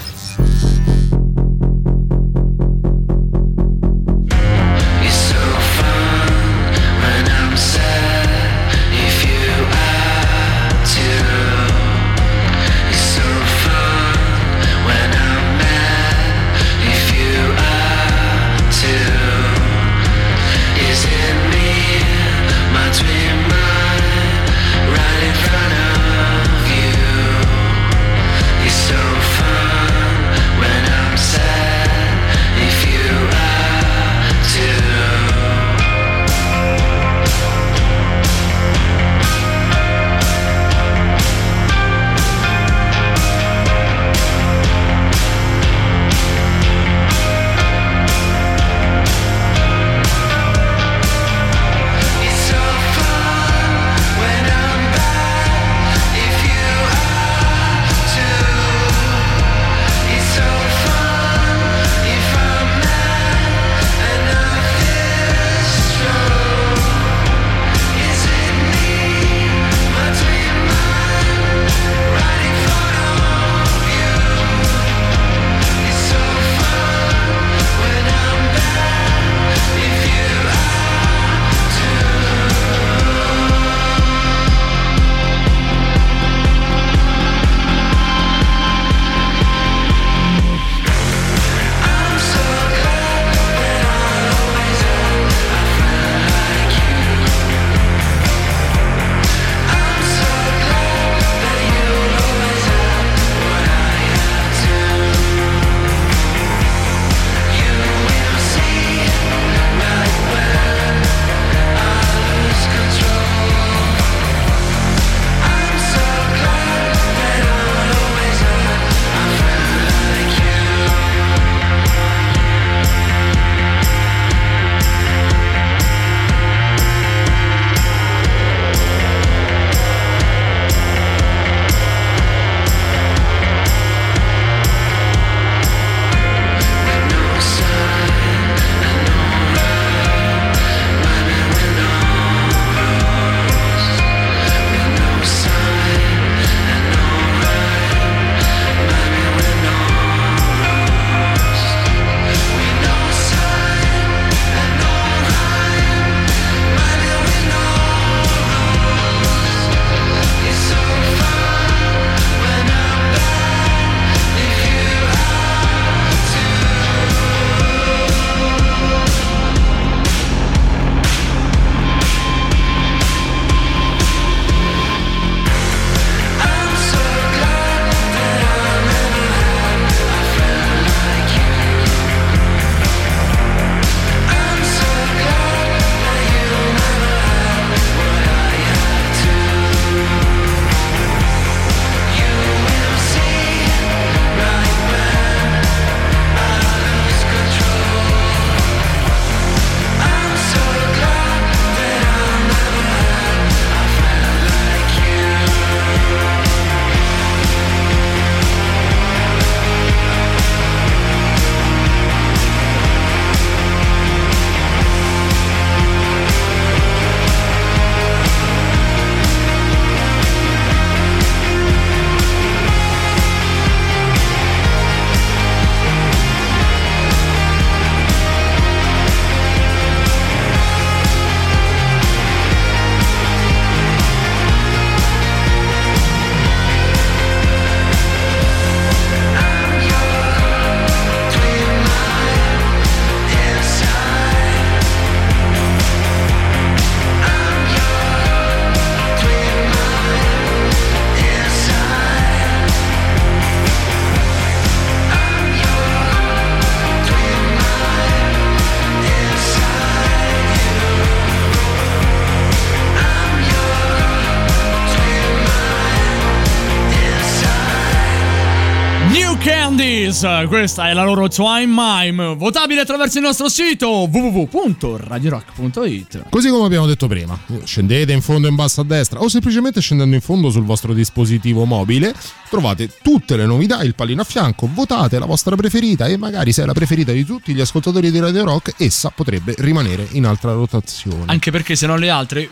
Candies, questa è la loro Twine Mime, votabile attraverso il nostro sito www.radiorock.it. Così come abbiamo detto prima, scendete in fondo in basso a destra o semplicemente scendendo in fondo sul vostro dispositivo mobile, trovate tutte le novità, il pallino a fianco, votate la vostra preferita e magari se è la preferita di tutti gli ascoltatori di Radio Rock, essa potrebbe rimanere in altra rotazione. Anche perché se non le altre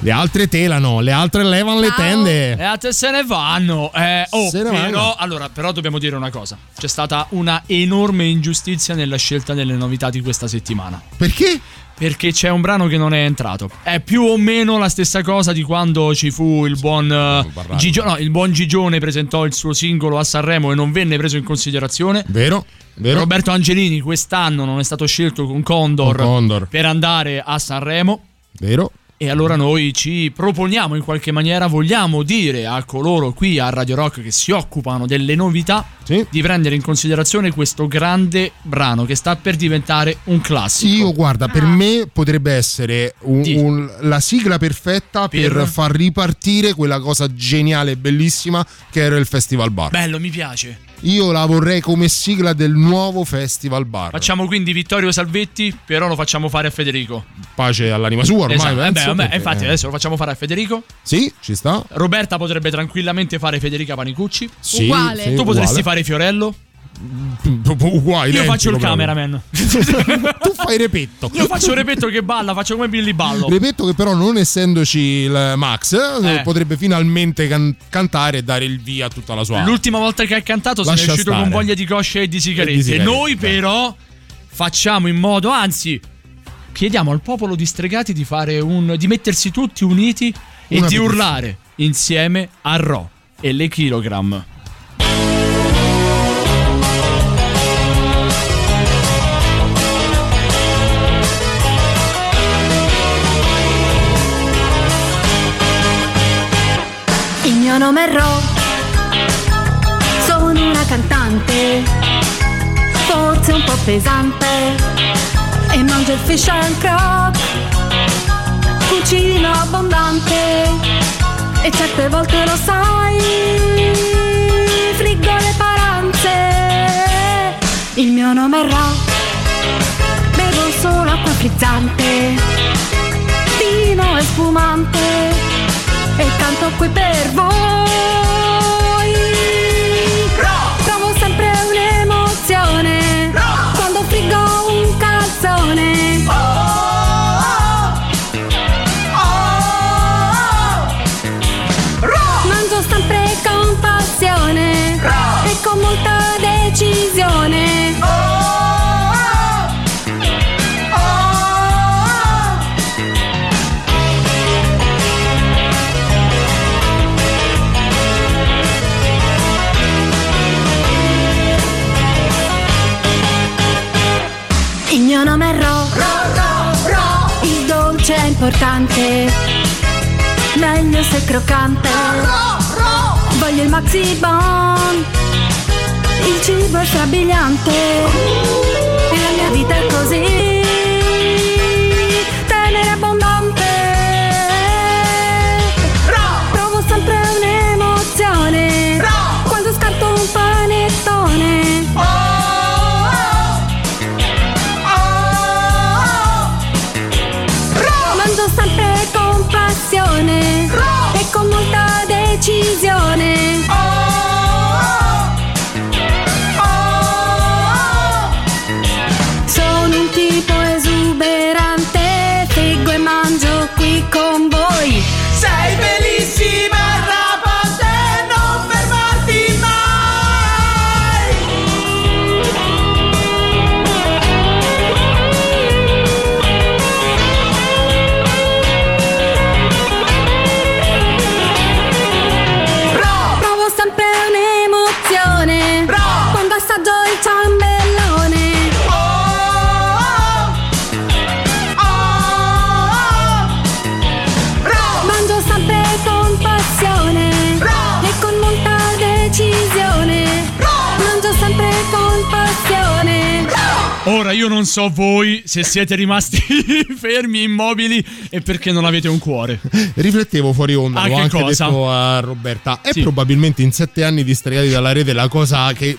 Le altre telano, le altre levano le tende. E altre se ne vanno. Eh, oh, Se ne però, vanno. allora, però dobbiamo dire una cosa. C'è stata una enorme ingiustizia nella scelta delle novità di questa settimana. Perché? Perché c'è un brano che non è entrato. È più o meno la stessa cosa di quando ci fu il buon eh, Gigio- no, il buon Gigione presentò il suo singolo a Sanremo e non venne preso in considerazione. Vero? Vero? Roberto Angelini quest'anno non è stato scelto con Condor, Con Condor. per andare a Sanremo. Vero? E allora noi ci proponiamo in qualche maniera, vogliamo dire a coloro qui a Radio Rock che si occupano delle novità di prendere in considerazione questo grande brano che sta per diventare un classico. Io guarda, Ah. per me potrebbe essere un- un- la sigla perfetta per, Per? far ripartire quella cosa geniale e bellissima che era il Festival Bar. Bello, mi piace. Io la vorrei come sigla del nuovo Festival Bar. Facciamo quindi Vittorio Salvetti, però lo facciamo fare a Federico. Pace all'anima sua ormai. Esatto, eh beh, penso, vabbè, perché- infatti adesso lo facciamo fare a Federico. Sì, ci sta. Roberta potrebbe tranquillamente fare Federica Panicucci. Sì, Uguale. sì, tu potresti uguale. fare Fiorello. Uguale. Io faccio il cameraman. tu fai repetto. Io faccio repetto che balla, faccio come Billy Ballo. Ripeto che però non essendoci il Max eh, Eh. potrebbe finalmente can- cantare e dare il via a tutta la sua L'ultima volta che ha cantato se ne è Lascia uscito stare. con voglia di cosce e di sigarette. E di sigarette, Noi però facciamo in modo, anzi, chiediamo al popolo di stregati di fare un di mettersi tutti uniti e Una di petizione. urlare insieme a Ro e le kilogram. Ro, sono una cantante, forse un po' pesante, e mangio il fish and croc, cucino abbondante, e certe volte lo sai, friggo le paranze. Il mio nome è Ro, bevo solo acqua frizzante, vino e spumante e canto qui per voi. Importante, meglio se croccante. Voglio il maxi bon, il cibo è strabiliante. E la mia vita è così, decisione. Sono io non so voi se siete rimasti fermi, immobili e perché non avete un cuore. Riflettevo fuori onda, Ah, l'ho che anche cosa? detto a Roberta. È Sì. probabilmente in sette anni di stregati dalla rete la cosa che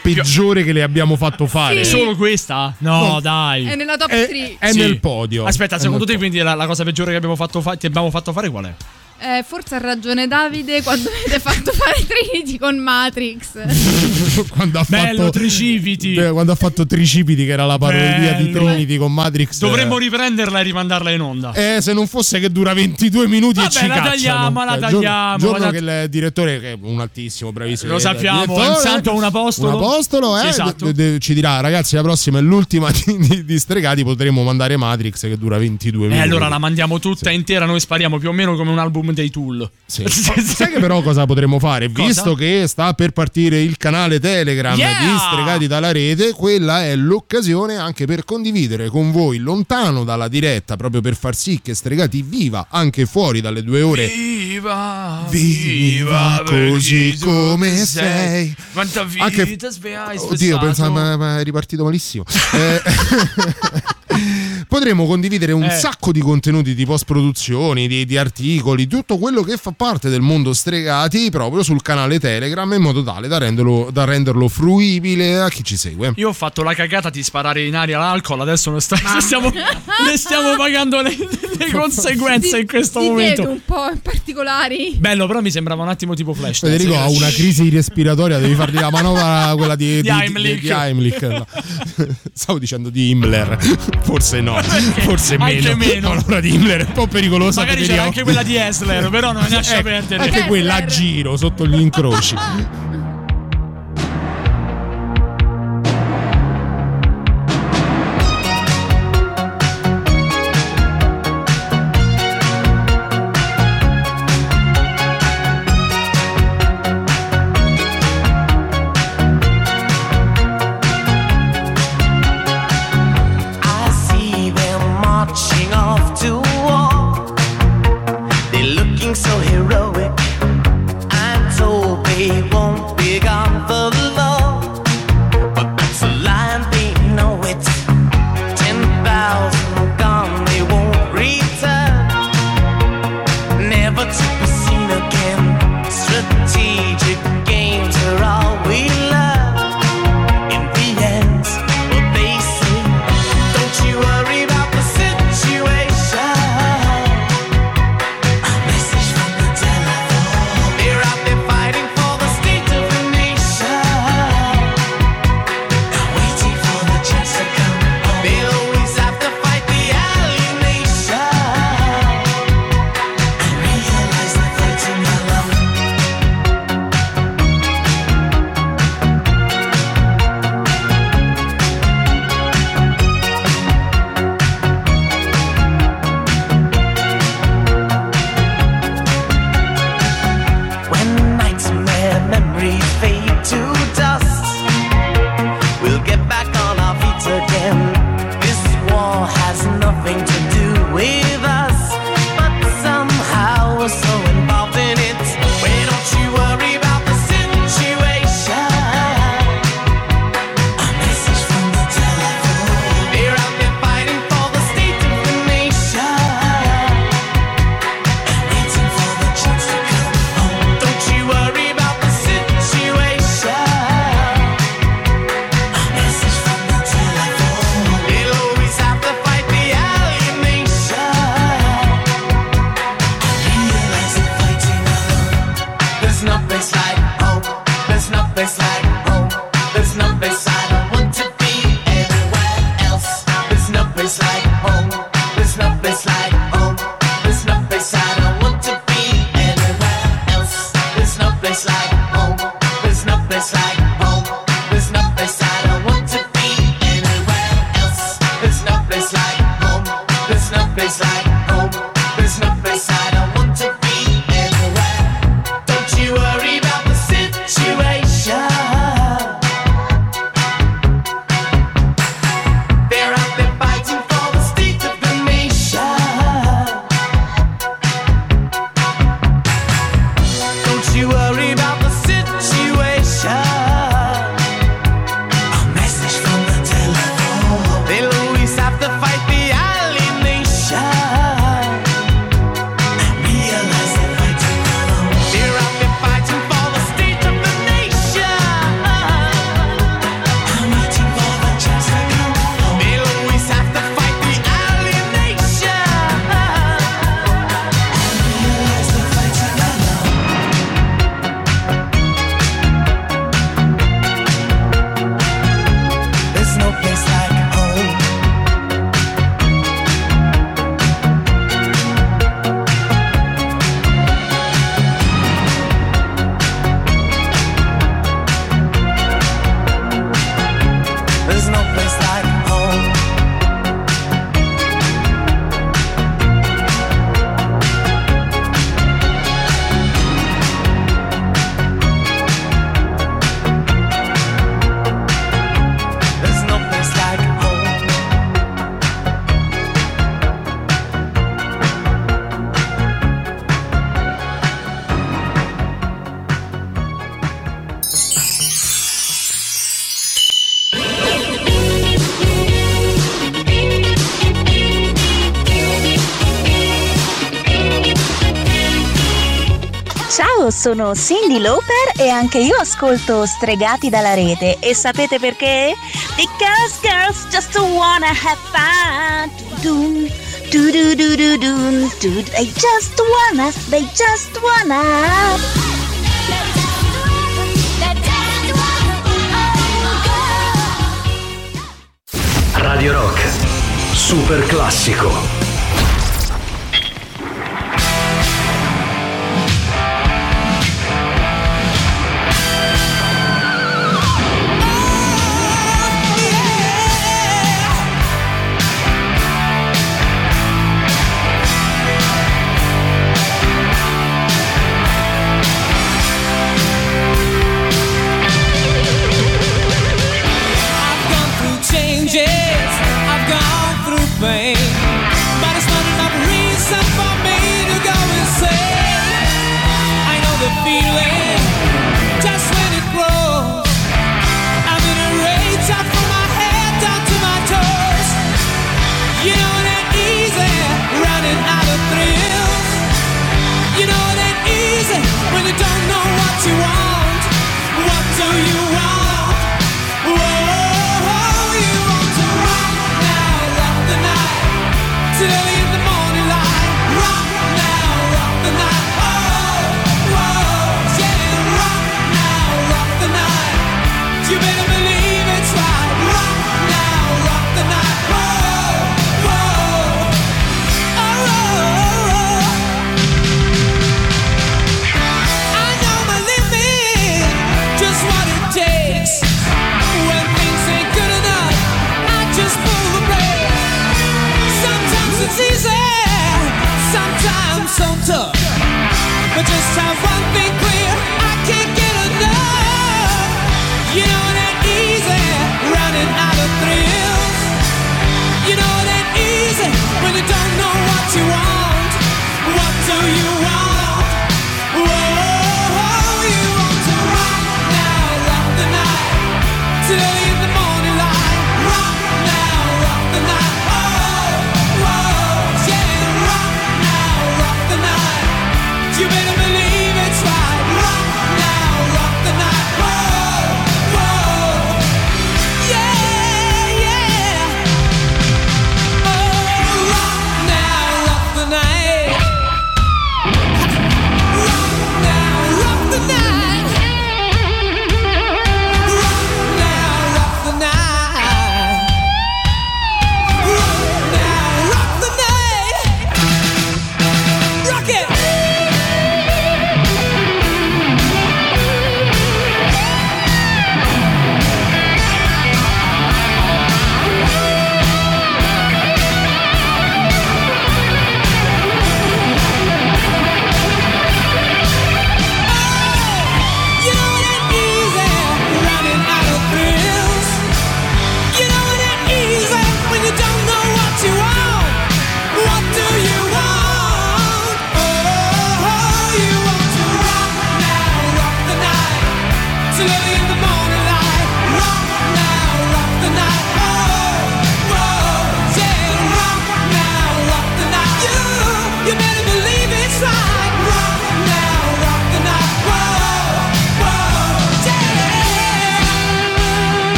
peggiore che le abbiamo fatto fare. È solo questa? No, No. dai. È nella top 3. È Sì. nel podio. Aspetta, È secondo te quindi la, la cosa peggiore che abbiamo fatto fa- ti abbiamo fatto fare qual è? Eh, forse ha ragione Davide quando avete fatto fare Trinity con Matrix. quando ha Bello, fatto Tricipiti. Beh, quando ha fatto Tricipiti che era la parodia di. Trinity con Matrix Dovremmo riprenderla e rimandarla in onda. eh, se non fosse che dura 22 minuti Vabbè, e ci la cacciano. tagliamo, la Eh, giorno- tagliamo, Giorno, la- che il direttore, che è un altissimo, bravissimo. Lo eh, sappiamo, direttore, un santo, un apostolo. Un apostolo, Sì, eh, esatto. de- de- ci dirà, ragazzi, la prossima è l'ultima di, di- di Stregati, potremmo mandare Matrix che dura 22 E minuti. allora la mandiamo tutta intera, noi spariamo più o meno come un album dei Tool. Sì. Sai che però cosa potremmo fare? Cosa? Visto che sta per partire il canale Telegram Yeah! di Stregati dalla rete, quella è l'occasione anche per condividere con voi lontano dalla diretta, proprio per far sì che Stregati viva anche fuori dalle due ore. Viva, Viva così come sei. Quanta vita Anche- Oddio, pensavo, ma, ma è ripartito malissimo. Eh, Potremo condividere un Eh. sacco di contenuti di post-produzioni, di, di articoli, tutto quello che fa parte del mondo stregati proprio sul canale Telegram in modo tale da renderlo, da renderlo fruibile a chi ci segue. Io ho fatto la cagata di sparare in aria l'alcol, adesso ne, sta- stiamo, ne stiamo pagando le, le conseguenze in questo Ti momento. vedo un po' in particolari. Bello, però mi sembrava un attimo tipo flash. Federico ha una crisi respiratoria, devi fargli la manovra quella di, Di Heimlich. di Heimlich. No. Stavo dicendo di Himmler, forse no, forse Anche meno. meno. La manovra di Himmler è un po' pericolosa. Magari c'era anche quella di Essler, però non lascia Ecco, perdere. Anche quella a giro sotto gli incroci. sono Cindy Lauper e anche io ascolto Stregati dalla rete. E sapete perché? Because girls just wanna have fun. Dun, dun, dun, they just wanna, they just wanna. Radio Rock, super classico.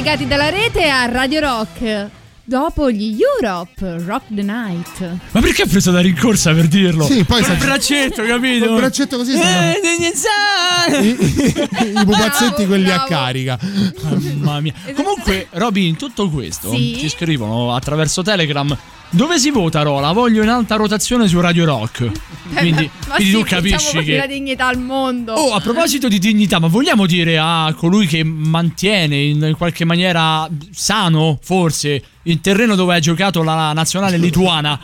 collegati dalla rete a Radio Rock. Dopo gli Europe, Rock the Night. Ma perché ha preso la rincorsa per dirlo? Sì, poi sa... braccetto, capito? Col braccetto così. Eh, I, I pupazzetti quelli a carica. Mamma mia. Esatto. Comunque, Robin, tutto questo ci scrivono attraverso Telegram dove si vota Rola? Voglio in alta rotazione su Radio Rock. Quindi, Ma quindi sì, tu capisci facciamo così la che. dignità al mondo. Oh, a proposito di dignità, ma vogliamo dire a colui che mantiene in qualche maniera sano, forse, il terreno dove ha giocato la nazionale lituana?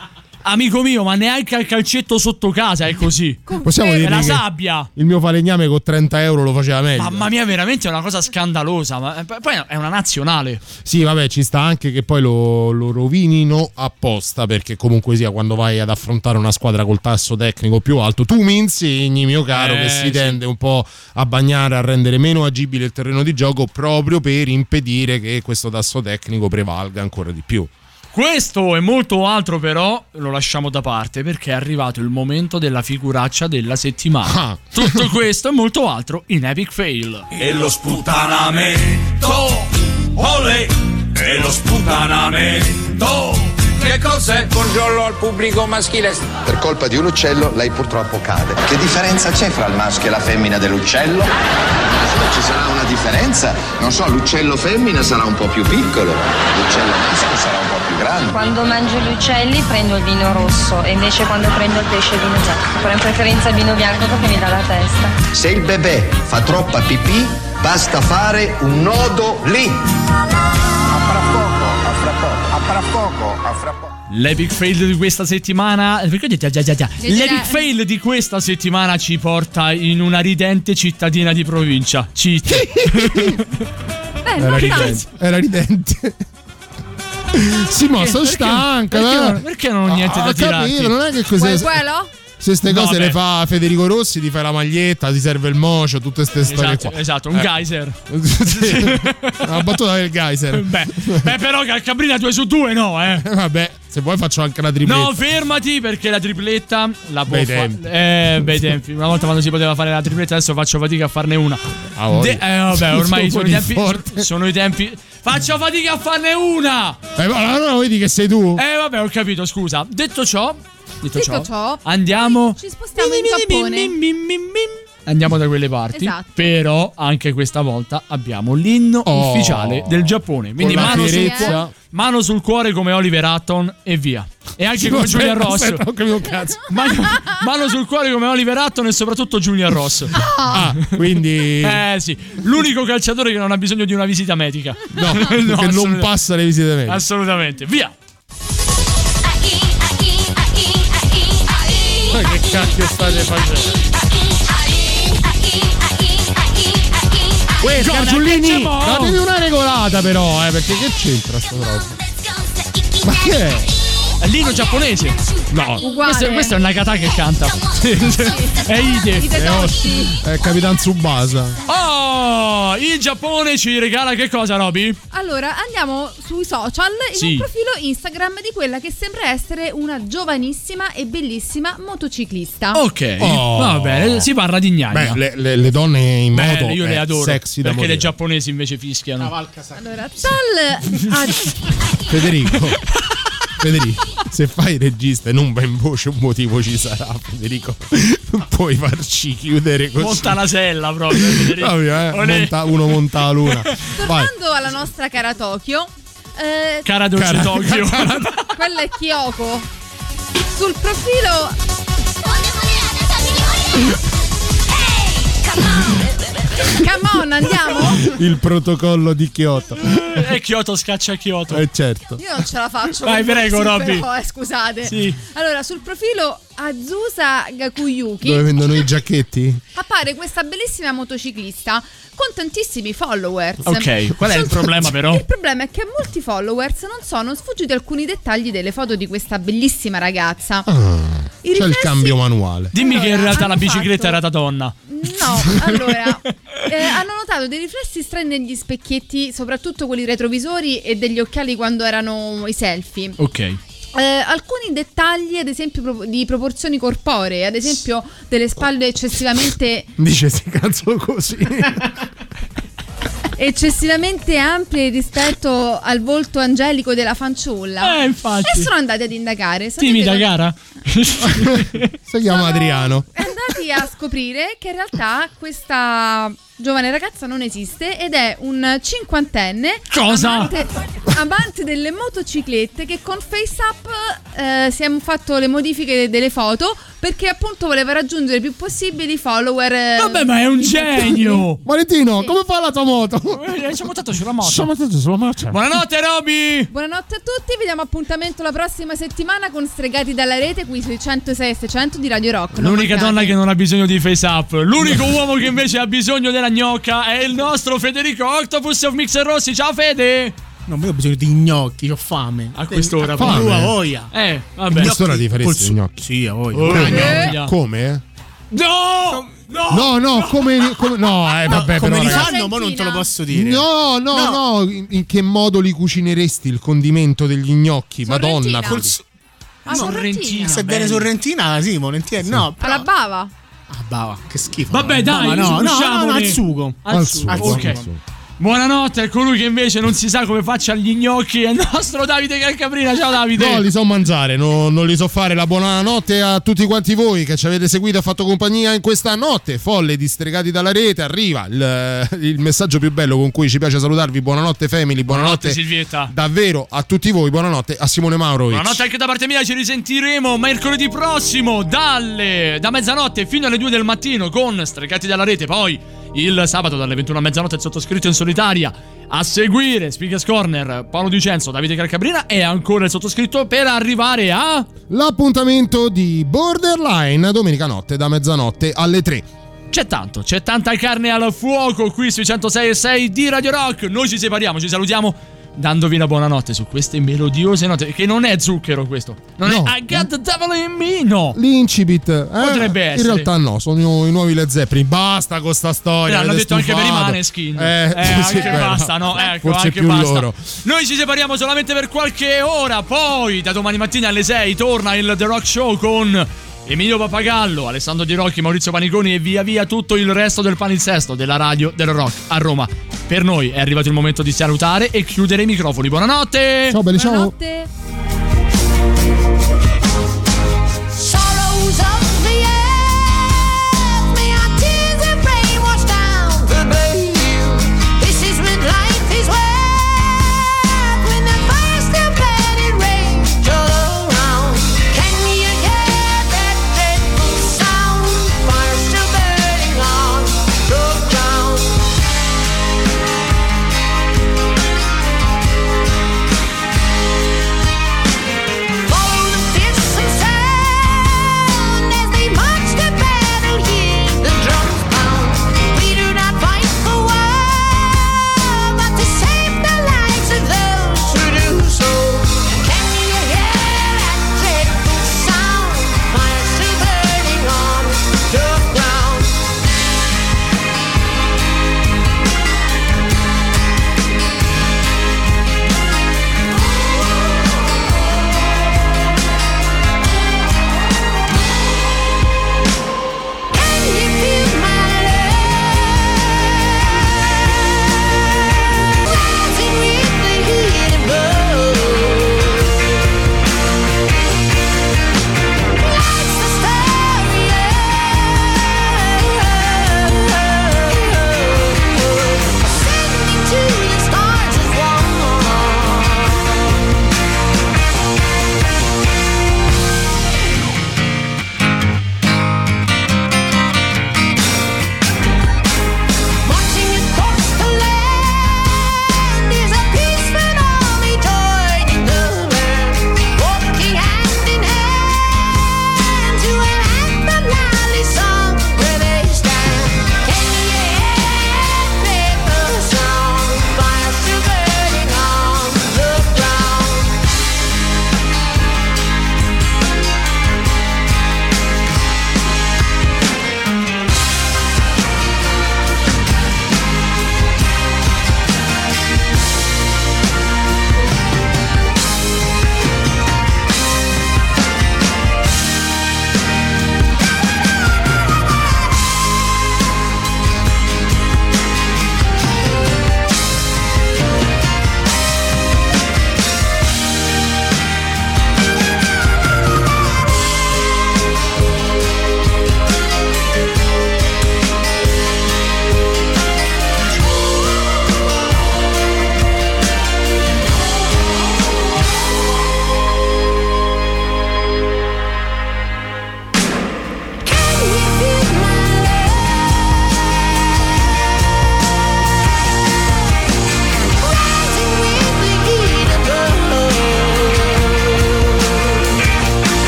Amico mio, ma neanche al calcetto sotto casa è così. Possiamo dire la che sabbia. Il mio falegname con 30 euro lo faceva meglio. Mamma mia, veramente è una cosa scandalosa. Ma eh, poi è una nazionale. Sì, vabbè, ci sta anche che poi lo, lo rovinino apposta perché comunque sia quando vai ad affrontare una squadra col tasso tecnico più alto, tu mi insegni, mio caro, Eh, che si sì. tende un po' a bagnare, a rendere meno agibile il terreno di gioco proprio per impedire che questo tasso tecnico prevalga ancora di più. Questo e molto altro, però, lo lasciamo da parte perché è arrivato il momento della figuraccia della settimana. Tutto questo e molto altro in Epic Fail. E lo sputanamento, ole, e lo sputanamento. Che cos'è? Buongiorno al pubblico maschile. Per colpa di un uccello lei purtroppo cade. Che differenza c'è fra il maschio e la femmina dell'uccello? Ci sarà una differenza? Non so, l'uccello femmina sarà un po' più piccolo, l'uccello maschio sarà un po' più grande. Quando mangio gli uccelli prendo il vino rosso e invece quando prendo il pesce il vino bianco. Però in preferenza il vino bianco perché mi dà la testa. Se il bebè fa troppa pipì, basta fare un nodo lì. A fra poco, a fra poco, a fra poco, a fra poco. L'epic fail di questa settimana. Perché dite già già già? Già, già. L'epic fail di questa settimana ci porta in una ridente cittadina di provincia. Città. Era ridente. Era ridente. Sì, ma sono Perché- stanca. perché non- perché non ho niente da ho tirarti? capito, non è che Vuoi cos'è. quello? Se queste cose beh. le fa Federico Rossi, ti fai la maglietta, ti serve il mocio, tutte queste storie Esatto, qua. esatto, un Eh. geyser. Sì. Una battuta del geyser. Beh, beh, però Calcabrina 2 su 2 no, eh. Vabbè, se vuoi faccio anche la tripletta. No, fermati perché la tripletta la può Bei fa- tempi. Eh, bei tempi. Una volta quando si poteva fare la tripletta, adesso faccio fatica a farne una. Ah. De- eh, vabbè, ormai Sono sono i, tempi, forte. sono i tempi. Faccio fatica a farne una. Eh, ma allora vedi che sei tu? Eh, vabbè, ho capito, scusa. Detto ciò, detto, Detto ciò, ciò, andiamo ci spostiamo in Giappone. Andiamo da quelle parti. Esatto. Però anche questa volta abbiamo l'inno Oh. ufficiale del Giappone. Quindi Con la mano sul, fierezza. cuore, mano sul cuore come Oliver Hutton e via. E anche come Aspetta, Giulia Ross. aspetta, ho capito un cazzo. Mano, mano sul cuore come Oliver Hutton e soprattutto Giulia Ross. Ah, quindi. Eh sì, l'unico calciatore che non ha bisogno di una visita medica. No, che non passa le visite mediche. Assolutamente, via. Ma che cacchio state facendo? Uè, Scargiullini, datevi una regolata però, eh, perché che c'entra sta roba? Ma che è? È l'inno giapponese. No, Uguale. questo, questo è Nagata che canta. è Ide. È, Capitan Tsubasa. Oh, il Giappone ci regala che cosa, Roby? Allora, andiamo sui social in Sì. un profilo Instagram di quella che sembra essere una giovanissima e bellissima motociclista. Ok, Oh. va bene, si parla di gnagna. Beh, le, le- le donne in Bene, moto io le adoro. sexy da perché le morire. giapponesi invece fischiano. Allora, tal a- Federico. Federico, se fai regista e non va in voce, un motivo ci sarà, Federico. Non puoi farci chiudere così. Monta la sella proprio. Federico. Proprio, eh, monta- uno monta la luna. Vai. tornando alla nostra cara Tokyo, eh, Cara Dolce Cara- Tokyo. quella è Kyoko. Sul profilo Come on, andiamo? Il protocollo di Kyoto. e Kyoto scaccia Kyoto. Eh certo. Io non ce la faccio. Vai, prego, Robby. eh, scusate. Sì. Allora, sul profilo Azusa Gakuyuki Dove vendono i giacchetti? appare questa bellissima motociclista con tantissimi followers. Ok, qual è il problema però? Il problema è che a molti followers non sono sfuggiti alcuni dettagli delle foto di questa bellissima ragazza. Ah, c'è il cambio manuale. Dimmi che in Allora, realtà la bicicletta fatto- era da donna. No, allora eh, hanno notato dei riflessi strani negli specchietti, soprattutto quelli retrovisori e degli occhiali quando erano i selfie. Ok. Eh, alcuni dettagli, ad esempio, di proporzioni corporee, ad esempio delle spalle eccessivamente, Dice si cazzo così. eccessivamente ampie rispetto al volto angelico della fanciulla. Eh, infatti. E sono andati ad indagare. Timida co- gara? si chiama Adriano. andati a scoprire che in realtà questa giovane ragazza non esiste ed è un cinquantenne Cosa? amante, amante delle motociclette che con FaceApp eh, si è fatto le modifiche delle foto perché appunto voleva raggiungere il più possibili follower. eh, Vabbè, ma è un genio! Valentino, come fa la tua moto? Eh, Ci ha montato sulla moto. Ci ha montato sulla moto. Buonanotte, Roby! Buonanotte a tutti, vi diamo appuntamento la prossima settimana con Stregati dalla rete qui sui 106 e 600 di Radio Rock. Non L'unica mancate. donna che non ha bisogno di face up. L'unico uomo che invece ha bisogno della gnocca è il nostro Federico Octopus of Mixer Rossi. Ciao Fede! Non io ho bisogno di gnocchi, ho fame. A quest'ora, fame. fame. Tu a voglia. Eh, vabbè. A quest'ora ti faresti gli gnocchi? Sì, a voglia. Oh, voglia. Come? No! No! No, no, come, come- no, eh, vabbè, Come però, li ragazzi. fanno, ma non te lo posso dire. No, no, no, In, in che modo li cucineresti il condimento degli gnocchi? Madonna. Sorrentina. Felice. Ah, Sorrentina. Se viene sorrentina, sì, volentieri. No, però... Alla bava. Ah, bava, che schifo. Vabbè, dai, no, no, no, no, al sugo. Al sugo, Al ok. Buonanotte a colui che invece non si sa come faccia gli gnocchi è il nostro Davide Calcaprina. Ciao Davide! No, li so mangiare, no- non li so fare. La buonanotte a tutti quanti voi che ci avete seguito e fatto compagnia in questa notte folle distregati dalla rete. Arriva il, il messaggio più bello con cui ci piace salutarvi. Buonanotte, family. Buonanotte, Buonanotte, Silvietta. davvero a tutti voi. Buonanotte a Simone Maurovic. Buonanotte anche da parte mia, ci risentiremo mercoledì prossimo dalle, da mezzanotte fino alle 2 del mattino con Stregati dalla rete, poi il sabato dalle 21 a mezzanotte il sottoscritto in solitaria. A seguire Speakers Corner, Paolo Dicenzo, Davide Calcabrina e ancora il sottoscritto per arrivare a... L'appuntamento di Borderline domenica notte da mezzanotte alle 3. C'è tanto, c'è tanta carne al fuoco qui sui 106 e 6 di Radio Rock. Noi ci separiamo, ci salutiamo dandovi la buonanotte su queste melodiose note. Che non è zucchero questo. Non No. è I got the devil in me, no. L'incipit eh, Potrebbe In essere. realtà no, sono i nuovi Led Zeppelin. Basta con sta storia. L'hanno detto anche per i. Maneskin. Eh, Eh, sì, anche basta, no? Ecco, Forse anche basta. loro. Noi ci separiamo solamente per qualche ora. Poi, da domani mattina alle 6, torna il The Rock Show con Emilio Papagallo, Alessandro Di Rocchi, Maurizio Paniconi e via via tutto il resto del palinsesto della radio del rock a Roma. Per noi è arrivato il momento di salutare e chiudere i microfoni. Buonanotte! Ciao belli, ciao. Buonanotte.